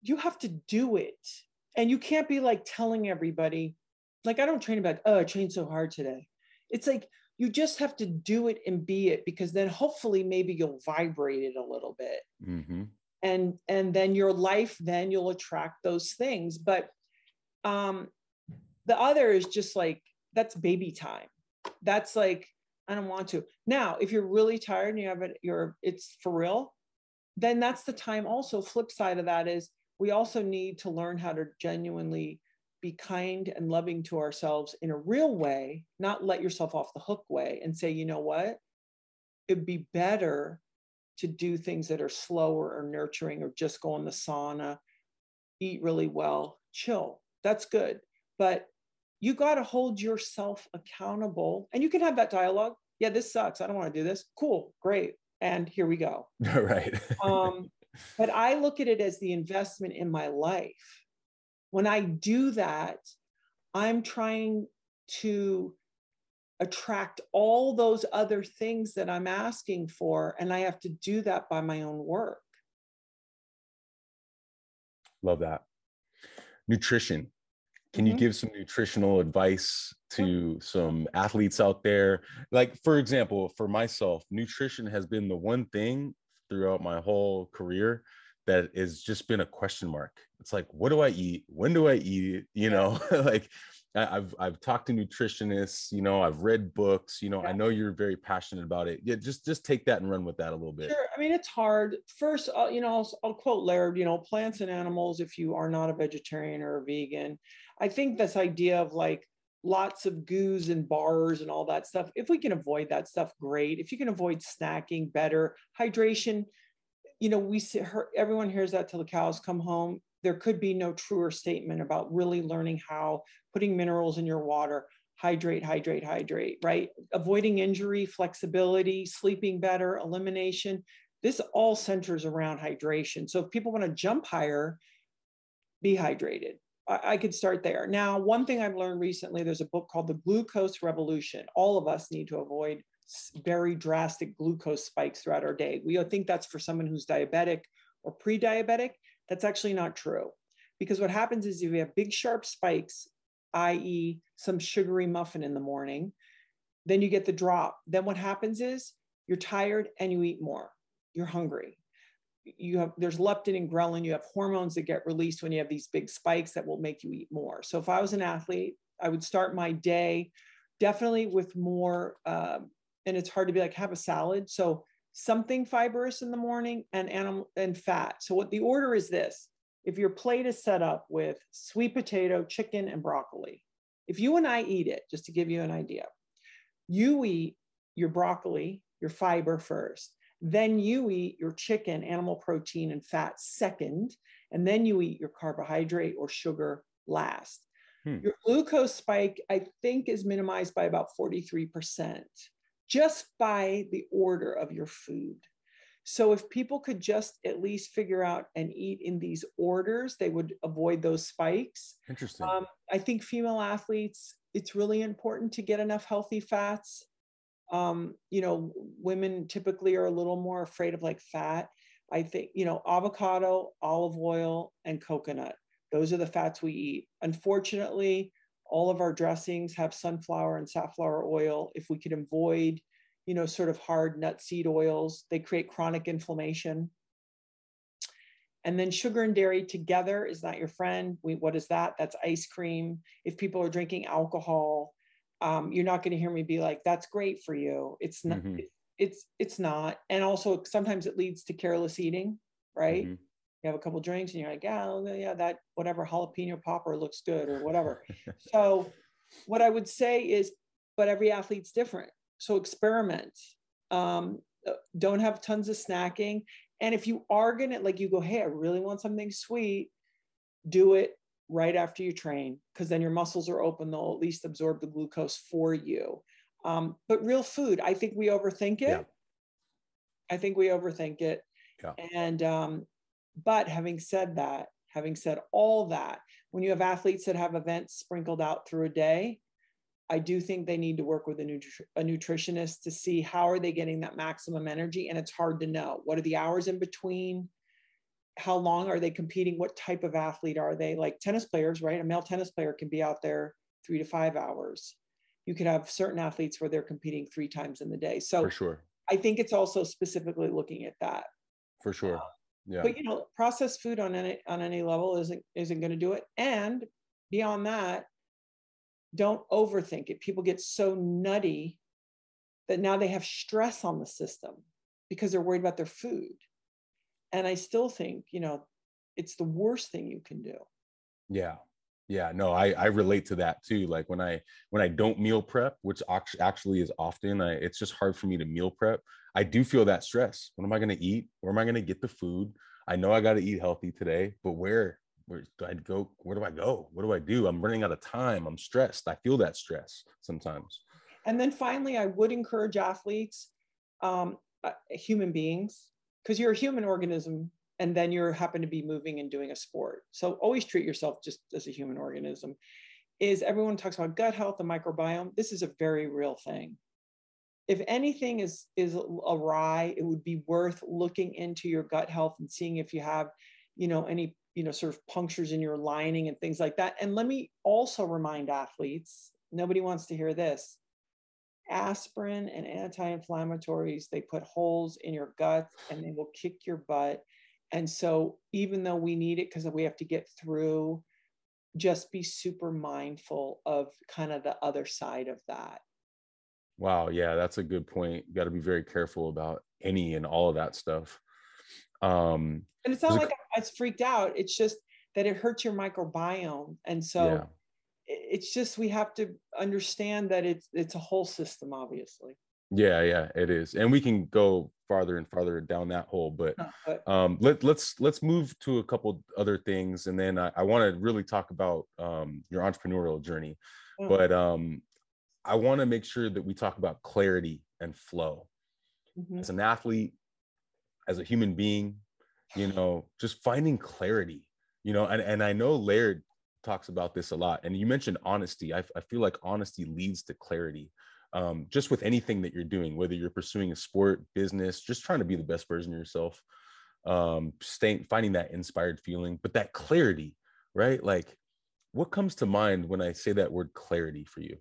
You have to do it. And you can't be like telling everybody, like, I don't train about, oh, I trained so hard today. It's like you just have to do it and be it because then hopefully maybe you'll vibrate it a little bit. Mm-hmm. And and then your life, then you'll attract those things. But um the other is just like that's baby time. That's like, I don't want to. Now, if you're really tired and you have it, you're it's for real, then that's the time also. Flip side of that is we also need to learn how to genuinely be kind and loving to ourselves in a real way, not let yourself off the hook way and say, you know what? It'd be better to do things that are slower or nurturing or just go in the sauna, eat really well, chill. That's good. But you got to hold yourself accountable and you can have that dialogue. Yeah, this sucks. I don't want to do this. Cool, great. And here we go. right. um, but I look at it as the investment in my life when I do that, I'm trying to attract all those other things that I'm asking for, and I have to do that by my own work. Love that. Nutrition. Can mm-hmm. you give some nutritional advice to some athletes out there? Like, for example, for myself, nutrition has been the one thing throughout my whole career that has just been a question mark. It's like, what do I eat? When do I eat it? You know, like I've I've talked to nutritionists, you know, I've read books, you know, yeah. I know you're very passionate about it. Yeah, just just take that and run with that a little bit. Sure. I mean, it's hard. First, uh, you know, I'll, I'll quote Laird, you know, plants and animals, if you are not a vegetarian or a vegan. I think this idea of like lots of goos and bars and all that stuff, if we can avoid that stuff, great. If you can avoid snacking, better. Hydration, you know, we see her, everyone hears that till the cows come home. There could be no truer statement about really learning how putting minerals in your water, hydrate, hydrate, hydrate, right? Avoiding injury, flexibility, sleeping better, elimination. This all centers around hydration. So if people want to jump higher, be hydrated. I, I could start there. Now, one thing I've learned recently, there's a book called The Glucose Revolution. All of us need to avoid very drastic glucose spikes throughout our day. We think that's for someone who's diabetic or pre diabetic. That's actually not true. Because what happens is if you have big, sharp spikes, i.e., some sugary muffin in the morning, then you get the drop. Then what happens is you're tired and you eat more. You're hungry. You have there's leptin and ghrelin. You have hormones that get released when you have these big spikes that will make you eat more. So if I was an athlete, I would start my day definitely with more um, and it's hard to be like have a salad. So something fibrous in the morning and animal and fat. So what the order is this. If your plate is set up with sweet potato chicken and broccoli if you and i eat it just to give you an idea you eat your broccoli your fiber first then you eat your chicken animal protein and fat second and then you eat your carbohydrate or sugar last. Hmm. your glucose spike i think is minimized by about 43% just by the order of your food. So if people could just at least figure out and eat in these orders, they would avoid those spikes. Interesting. Um, I think female athletes, it's really important to get enough healthy fats. Um, you know, women typically are a little more afraid of like fat. I think, you know, avocado, olive oil, and coconut. Those are the fats we eat. Unfortunately, all of our dressings have sunflower and safflower oil. If we could avoid, you know, sort of hard nut seed oils, they create chronic inflammation. And then sugar and dairy together is not your friend. We, what is that? That's ice cream. If people are drinking alcohol, um, you're not going to hear me be like, "That's great for you." It's not. Mm-hmm. It's it's not. And also sometimes it leads to careless eating, right? Mm-hmm you have a couple drinks and you're like, yeah, oh, yeah, that whatever jalapeno popper looks good or whatever. so what I would say is, but every athlete's different. So experiment. Um, uh, don't have tons of snacking. And if you are gonna like you go, hey, I really want something sweet, do it right after you train, because then your muscles are open, they'll at least absorb the glucose for you. Um, but real food, I think we overthink it. Yeah. I think we overthink it. Yeah. And um, but having said that, having said all that, when you have athletes that have events sprinkled out through a day, I do think they need to work with a, nutri- a nutritionist to see how are they getting that maximum energy. And it's hard to know. What are the hours in between? How long are they competing? What type of athlete are they? Like tennis players, right? A male tennis player can be out there three to five hours. You could have certain athletes where they're competing three times in the day. So For sure. I think it's also specifically looking at that. For sure. Um, Yeah. But you know, processed food on any on any level isn't isn't going to do it. And beyond that, don't overthink it. People get so nutty that now they have stress on the system because they're worried about their food. And I still think, you know, it's the worst thing you can do. Yeah. Yeah, no, I I relate to that too. Like when I when I don't meal prep, which actually is often, I, it's just hard for me to meal prep. I do feel that stress. What am I going to eat? Where am I going to get the food? I know I got to eat healthy today, but where where do I go? Where do I go? What do I do? I'm running out of time. I'm stressed. I feel that stress sometimes. And then finally, I would encourage athletes, um, uh, human beings, because you're a human organism and then you happen to be moving and doing a sport. So always treat yourself just as a human organism. Is everyone talks about gut health and microbiome? This is a very real thing. If anything is is awry, it would be worth looking into your gut health and seeing if you have, you know, any you know sort of punctures in your lining and things like that. And let me also remind athletes, nobody wants to hear this. Aspirin and anti-inflammatories, they put holes in your gut and they will kick your butt and so, even though we need it because we have to get through, just be super mindful of kind of the other side of that. Wow. Yeah, that's a good point. You got to be very careful about any and all of that stuff. Um, and it's not like I was freaked out. It's just that it hurts your microbiome. And so yeah. it's just we have to understand that it's it's a whole system, obviously. Yeah, yeah, it is. And we can go farther and farther down that hole. But um, let, let's let's move to a couple other things, and then I, I want to really talk about um, your entrepreneurial journey. Mm-hmm. But um, I want to make sure that we talk about clarity and flow. Mm-hmm. As an athlete, as a human being, you know, just finding clarity. You know, and and I know Laird talks about this a lot. And you mentioned honesty. I, I feel like honesty leads to clarity um, just with anything that you're doing, whether you're pursuing a sport, business, just trying to be the best version of yourself, um, staying, finding that inspired feeling, but that clarity, right? Like, what comes to mind when I say that word clarity for you?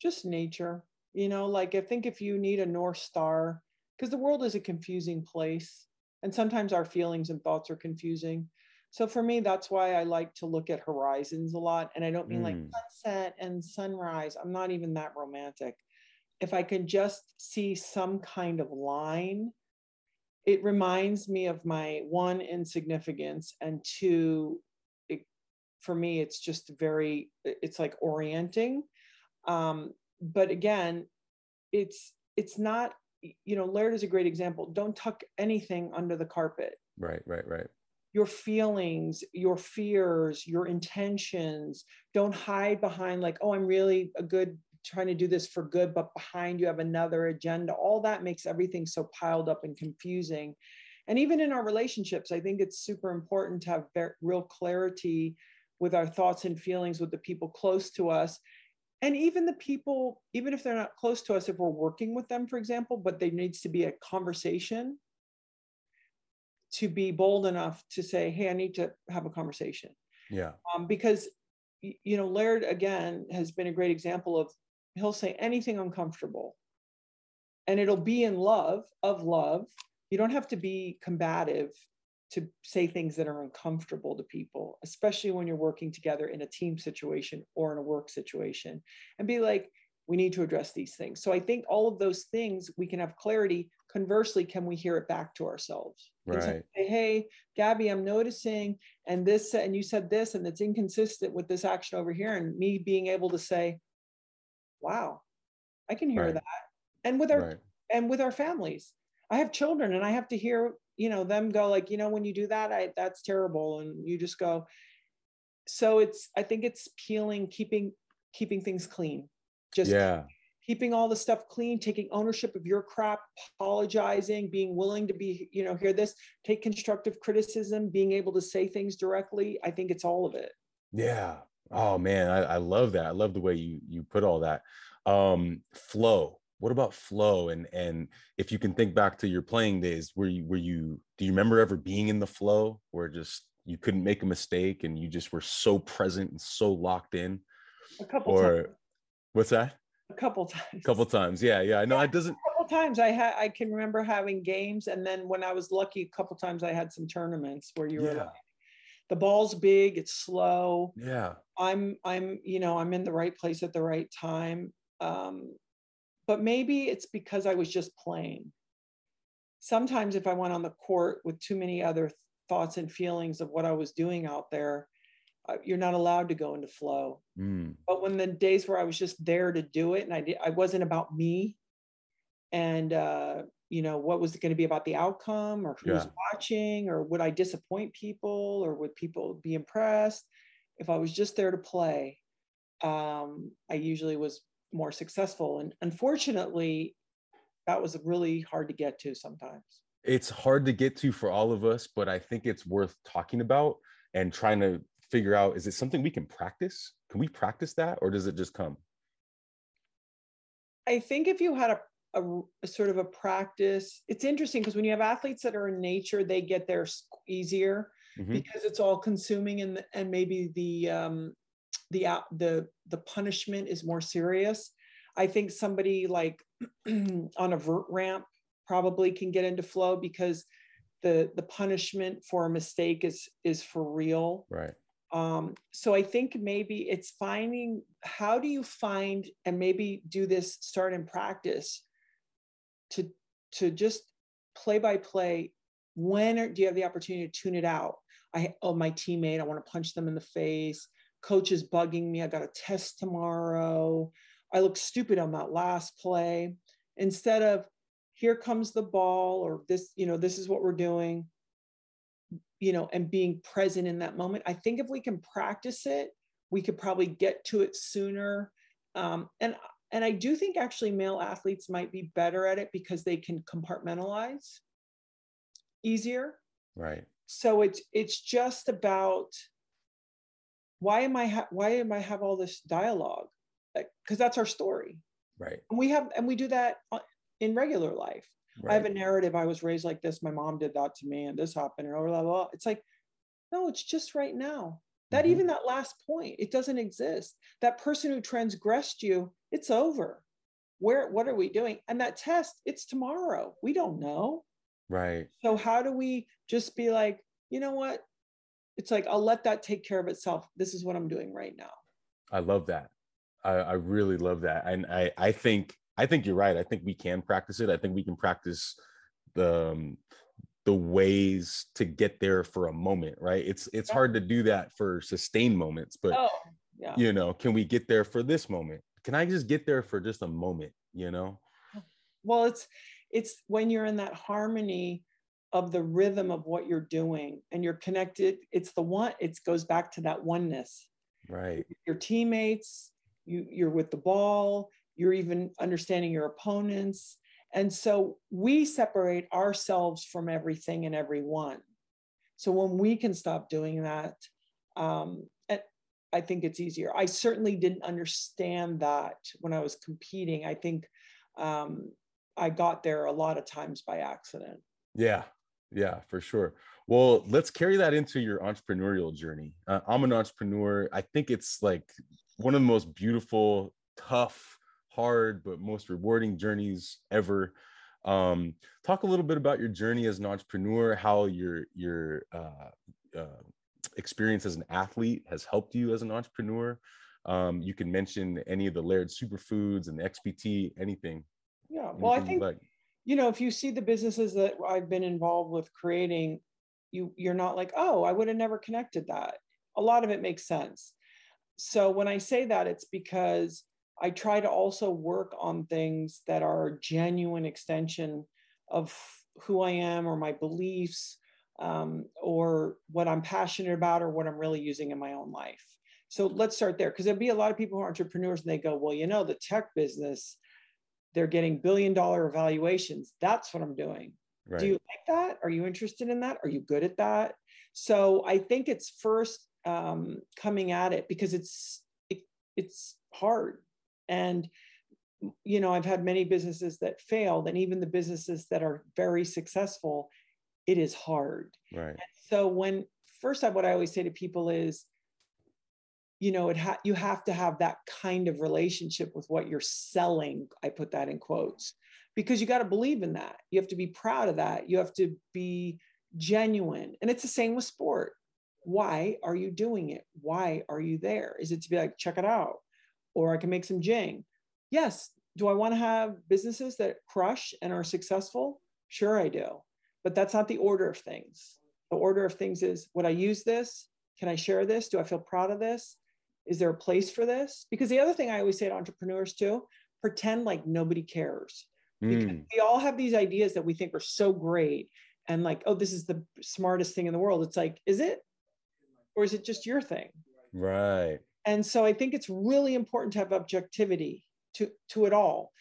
Just nature. You know, like I think if you need a North Star, because the world is a confusing place, and sometimes our feelings and thoughts are confusing. So for me, that's why I like to look at horizons a lot. And I don't mean mm. like sunset and sunrise. I'm not even that romantic. If I can just see some kind of line, it reminds me of my one insignificance and two, it, for me, it's just very, it's like orienting. Um, but again, it's it's not, you know, Laird is a great example. Don't tuck anything under the carpet. Right, right, right your feelings, your fears, your intentions. Don't hide behind, like, oh, I'm really a good trying to do this for good, but behind you have another agenda. All that makes everything so piled up and confusing. And even in our relationships, I think it's super important to have real clarity with our thoughts and feelings with the people close to us. And even the people, even if they're not close to us, if we're working with them, for example, but there needs to be a conversation to be bold enough to say, hey, I need to have a conversation. Yeah. Um, because, you know, Laird, again, has been a great example of he'll say anything uncomfortable and it'll be in love, of love. You don't have to be combative to say things that are uncomfortable to people, especially when you're working together in a team situation or in a work situation, and be like, we need to address these things. So I think all of those things we can have clarity conversely can we hear it back to ourselves right say, hey gabby i'm noticing and this and you said this and it's inconsistent with this action over here and me being able to say wow i can hear right. that and with our right. and with our families i have children and i have to hear you know them go like you know when you do that i that's terrible and you just go so it's i think it's peeling keeping keeping things clean just yeah keeping all the stuff clean, taking ownership of your crap, apologizing, being willing to be, you know, hear this, take constructive criticism, being able to say things directly. I think it's all of it. Yeah. Oh man, I, I love that. I love the way you you put all that. Um, flow. What about flow? And and if you can think back to your playing days, were you were you do you remember ever being in the flow where just you couldn't make a mistake and you just were so present and so locked in? A couple or times. what's that? A couple times. A couple times. Yeah, yeah. I know Yeah. it doesn't a couple times I had I can remember having games and then when I was lucky a couple times I had some tournaments where you were Yeah. like, the ball's big, it's slow. yeah. I'm I'm you know I'm in the right place at the right time. Um, but maybe it's because I was just playing. Sometimes if I went on the court with too many other thoughts and feelings of what I was doing out there, uh, you're not allowed to go into flow. Mm, But when the days where I was just there to do it and I did, I wasn't about me and uh, you know what was it going to be about the outcome or who's Yeah. watching or would I disappoint people or would people be impressed? If I was just there to play, um, I usually was more successful. And unfortunately, that was really hard to get to sometimes. it's hard to get to for all of us, but I think it's worth talking about and trying to figure out is it something we can practice? Can we practice that or does it just come? I think if you had a, a, a sort of a practice, it's interesting because when you have athletes that are in nature, they get there easier Mhm. because it's all consuming and and maybe the um, the the the punishment is more serious. I think somebody like on a vert ramp probably can get into flow because the the punishment for a mistake is is for real Right. um, so I think maybe it's finding how do you find and maybe do this start in practice to to just play by play. When are, do you have the opportunity to tune it out? I oh my teammate, I want to punch them in the face. Coach is bugging me. I got a test tomorrow. I look stupid on that last play. Instead of here comes the ball or this, you know, this is what we're doing you know, and being present in that moment. I think if we can practice it, we could probably get to it sooner. Um, and and I do think actually male athletes might be better at it because they can compartmentalize easier. Right. So it's it's just about why am I ha- why am I have all this dialogue? Because that's our story. Right. And we have and we do that uh, in regular life. I have a narrative. I was raised like this. My mom did that to me, and this happened, and blah blah blah. It's like, no, it's just right now. That Mhm. even that last point, it doesn't exist. That person who transgressed you, it's over. Where what are we doing? And that test, it's tomorrow. We don't know. Right. So how do we just be like, you know what? It's like I'll let that take care of itself. This is what I'm doing right now. I love that. I, I really love that. And I, I think I think you're right. I think we can practice it. I think we can practice the um, the ways to get there for a moment, right? It's it's Yeah. hard to do that for sustained moments, but Oh, yeah. you know, can we get there for this moment? Can I just get there for just a moment, you know? well it's it's when you're in that harmony of the rhythm of what you're doing and you're connected it's the one it goes back to that oneness. Right. your teammates you you're with the ball you're even understanding your opponents. And so we separate ourselves from everything and everyone. So when we can stop doing that um i think it's easier. I certainly didn't understand that when i was competing. I think um i got there a lot of times by accident. Yeah, yeah, for sure. Well, let's carry that into your entrepreneurial journey. Uh, I'm an entrepreneur. I think it's like one of the most beautiful, tough, hard, but most rewarding journeys ever. Um, talk a little bit about your journey as an entrepreneur, how your your uh, uh, experience as an athlete has helped you as an entrepreneur. Um, you can mention any of the Laird superfoods and the XPT, anything. yeah well i think like. You know if you see the businesses that i've been involved with creating you you're not like oh i would have never connected that. A lot of it makes sense. So when i say that it's because i try to also work on things that are a genuine extension of who i am or my beliefs um, or what i'm passionate about or what i'm really using in my own life. So let's start there because there'll be a lot of people who are entrepreneurs and they go well you know the tech business they're getting billion dollar evaluations. That's what I'm doing. Right. Do you like that? Are you interested in that? Are you good at that? So I think it's first um, coming at it because it's it, it's hard and you know i've had many businesses that failed and even the businesses that are very successful it is hard right and so when first what i always say to people is you know it ha- you have to have that kind of relationship with what you're selling i put that in quotes because you got to believe in that. You have to be proud of that. You have to be genuine. And it's the same with sport. Why are you doing it? Why are you there? Is it to be like check it out or i can make some jing. Yes. Do i want to have businesses that crush and are successful? Sure i do. But that's not the order of things. The order of things is would i use this? Can i share this? Do i feel proud of this is there a place for this? Because the other thing I always say to entrepreneurs too, pretend like nobody cares. Because mm. we all have these ideas that we think are so great and like, oh, this is the smartest thing in the world. It's like, is it? Or is it just your thing? Right. And so I think it's really important to have objectivity to, to it all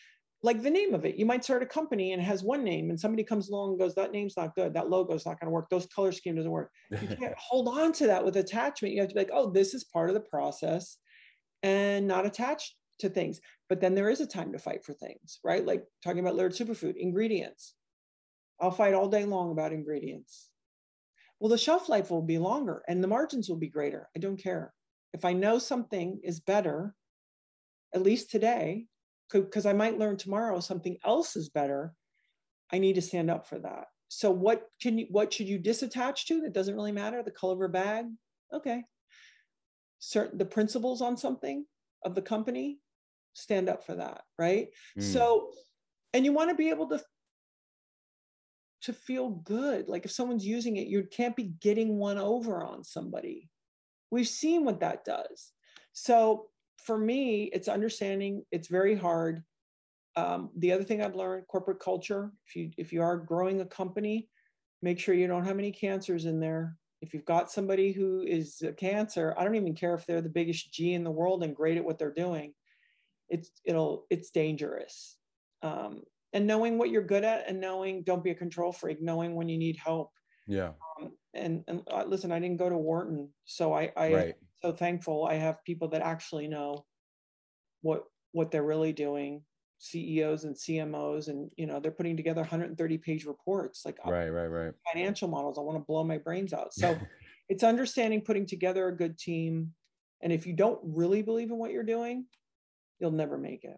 like the name of it. You might start a company and it has one name, and somebody comes along and goes, "That name's not good. That logo's not going to work. Those color scheme doesn't work." You can't hold on to that with attachment. You have to be like, "Oh, this is part of the process," and not attached to things. But then there is a time to fight for things, right? Like talking about Laird Superfood ingredients. I'll fight all day long about ingredients. Well, the shelf life will be longer and the margins will be greater. I don't care. If I know something is better, at least today, because I might learn tomorrow something else is better. I need to stand up for that. So what can you what should you disattach to? That doesn't really matter. The color of a bag, okay. Certain the principles on something of the company, stand up for that, right? Mm. So, and you want to be able to to feel good. Like if someone's using it, you can't be getting one over on somebody. We've seen what that does. So for me, it's understanding. It's very hard. Um, the other thing I've learned: corporate culture. If you if you are growing a company, make sure you don't have any cancers in there. If you've got somebody who is a cancer, I don't even care if they're the biggest G in the world and great at what they're doing. It's it'll it's dangerous. Um, and knowing what you're good at and knowing don't be a control freak knowing when you need help yeah um, and and uh, listen i didn't go to wharton so i i right so thankful I have people that actually know what what they're really doing CEOs and CMOs and you know they're putting together 130 page reports like right right right. financial models I want to blow my brains out. So it's understanding putting together a good team and if you don't really believe in what you're doing you'll never make it.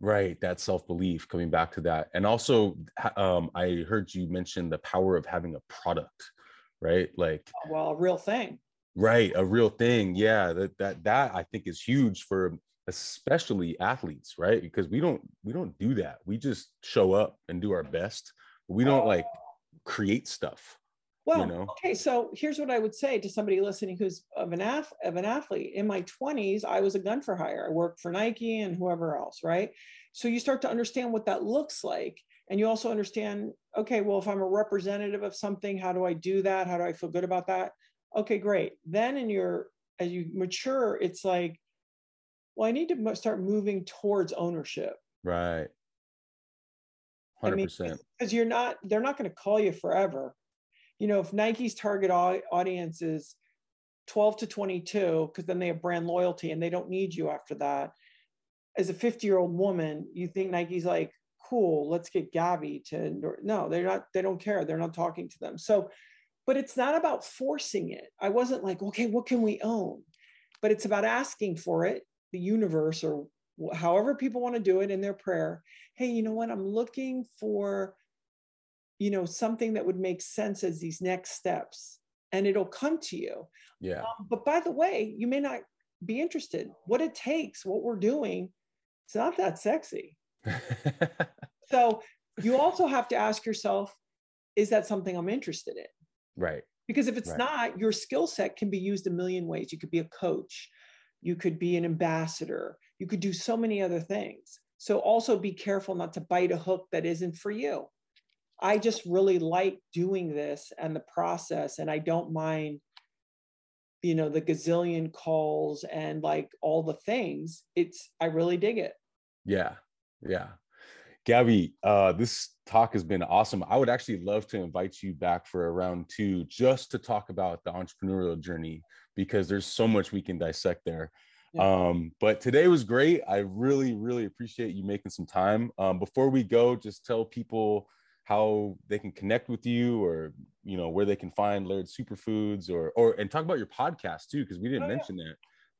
Right that self-belief coming back to that. And also um, i heard you mention the power of having a product right? Like well a real thing Right, a real thing. Yeah, that that that I think is huge for especially athletes, right? Because we don't we don't do that. We just show up and do our best. We don't like create stuff. Well, you know? okay, so here's what I would say to somebody listening who's of an af- of an athlete. In my 20s, I was a gun for hire. I worked for Nike and whoever else, right? So you start to understand what that looks like. And you also understand, okay, well, if I'm a representative of something, how do I do that? How do I feel good about that? Okay great. Then in your as you mature it's like well i need to start moving towards ownership. Right. 100% I mean, because you're not they're not going to call you forever. You know if nike's target audience is 12 to 22 because then they have brand loyalty and they don't need you after that. As a 50 year old woman you think nike's like cool let's get gabby to no they're not they don't care. They're not talking to them. So but it's not about forcing it. I wasn't like, okay, what can we own? But it's about asking for it, the universe, or however people want to do it in their prayer. Hey, you know what? I'm looking for, you know, something that would make sense as these next steps, and it'll come to you. Yeah. Um, but by the way, you may not be interested. What it takes, what we're doing, it's not that sexy. so you also have to ask yourself, is that something I'm interested in? Right. Because if it's right. not, your skill set can be used a million ways. You could be a coach, you could be an ambassador, you could do so many other things. So also be careful not to bite a hook that isn't for you. I just really like doing this and the process, and I don't mind, you know, the gazillion calls and like all the things. It's, I really dig it. Yeah. Yeah. Gabby, uh, this talk has been awesome. I would actually love to invite you back for a round two just to talk about the entrepreneurial journey because there's so much we can dissect there. Yeah. Um, but today was great. I really, really appreciate you making some time. Um, before we go, just tell people how they can connect with you or you know where they can find Laird Superfoods or or and talk about your podcast too because we didn't oh, mention yeah.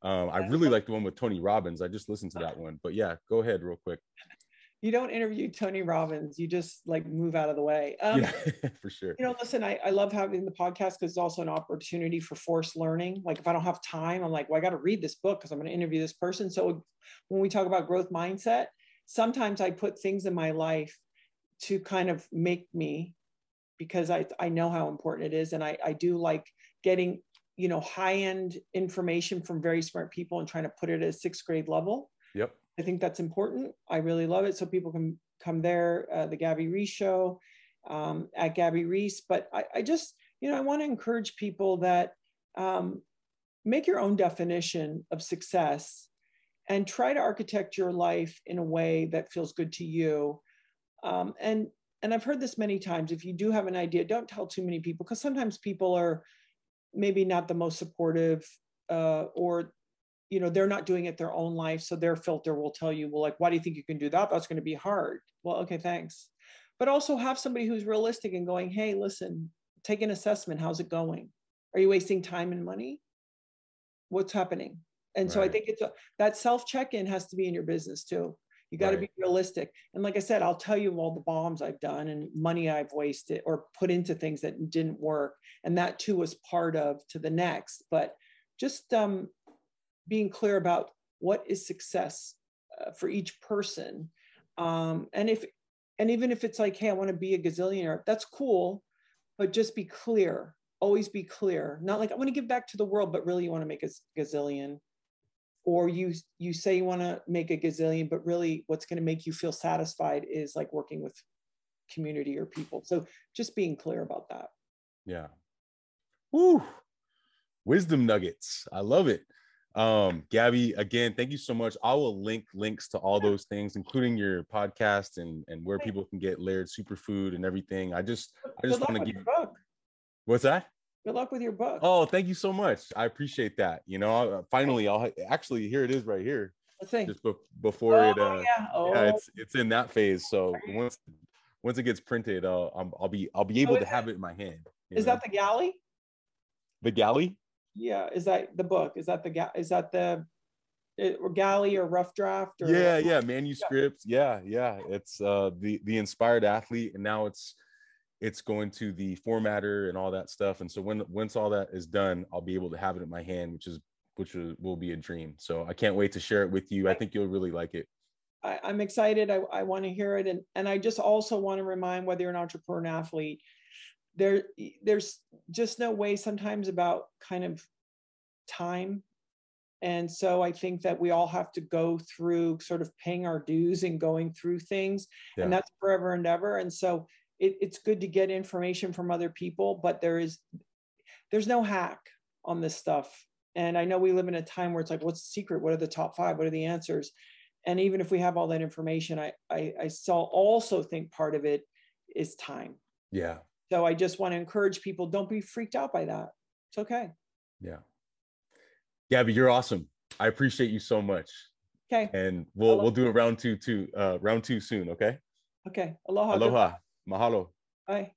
that. Um, I really like the one with Tony Robbins. I just listened to that one, but yeah, go ahead real quick. You don't interview Tony Robbins. You just like move out of the way. Um, yeah, for sure. You know, listen, I, I love having the podcast because it's also an opportunity for forced learning. Like if I don't have time, I'm like, well, I got to read this book because I'm going to interview this person. So when we talk about growth mindset, sometimes I put things in my life to kind of make me because I, I know how important it is. And I, I do like getting, you know, high end information from very smart people and trying to put it at a sixth grade level. Yep. I think that's important. I really love it. So people can come there, uh, the Gabby Reece show um, at Gabby Reece. But I, I, just, you know, I want to encourage people that um, make your own definition of success and try to architect your life in a way that feels good to you um, and and I've heard this many times. If you do have an idea, don't tell too many people because sometimes people are maybe not the most supportive, uh, or you know they're not doing it their own life, so their filter will tell you, well, like, why do you think you can do that? That's going to be hard. Well, okay, thanks. But also have somebody who's realistic and going, hey, listen, take an assessment. How's it going? Are you wasting time and money? What's happening? And right. so I think it's a, that self check in has to be in your business too. You got to right. be realistic. And like I said, I'll tell you all the bombs I've done and money I've wasted or put into things that didn't work. And that too was part of to the next. But just um, being clear about what is success uh, for each person. Um, and if, and even if it's like, hey, I want to be a gazillionaire, that's cool, but just be clear. Always be clear. Not like I want to give back to the world, but really you want to make a gazillion or you you say you want to make a gazillion but really what's going to make you feel satisfied is like working with community or people so just being clear about that yeah Woo. wisdom nuggets i love it um gabby again thank you so much i will link links to all those things including your podcast and and where people can get Laird superfood and everything i just i just want to give what's that good luck with your book. Oh, thank you so much. I appreciate that. You know, uh, finally, I'll actually here it is right here. Let's see. Just be- before oh, it, uh, yeah. Oh. yeah, it's it's in that phase. So once once it gets printed, uh, i will be I'll be able oh, to have it in my hand. Is know? that the galley? The galley? Yeah. Is that the book? Is that the ga- Is that the or galley or rough draft? Or- yeah, yeah, manuscripts. Yeah. yeah, yeah. It's uh the the inspired athlete, and now it's it's going to the formatter and all that stuff. And so when once all that is done, I'll be able to have it in my hand, which is which will be a dream. So I can't wait to share it with you. I think you'll really like it. I, am excited. I, I want to hear it. And, and I just also want to remind whether you're an entrepreneur and athlete, there there's just no way sometimes about kind of time. And so I think that we all have to go through sort of paying our dues and going through things. Yeah. And that's forever and ever. And so it, it's good to get information from other people, but there is there's no hack on this stuff. And I know we live in a time where it's like, what's the secret? What are the top five? What are the answers? And even if we have all that information, I I, I still also think part of it is time. Yeah. So I just want to encourage people, don't be freaked out by that. It's okay. Yeah. Gabby, you're awesome. I appreciate you so much. Okay. And we'll we'll do a round two too, uh round two soon, okay? Okay. Aloha. Aloha. Mahalo. Bye.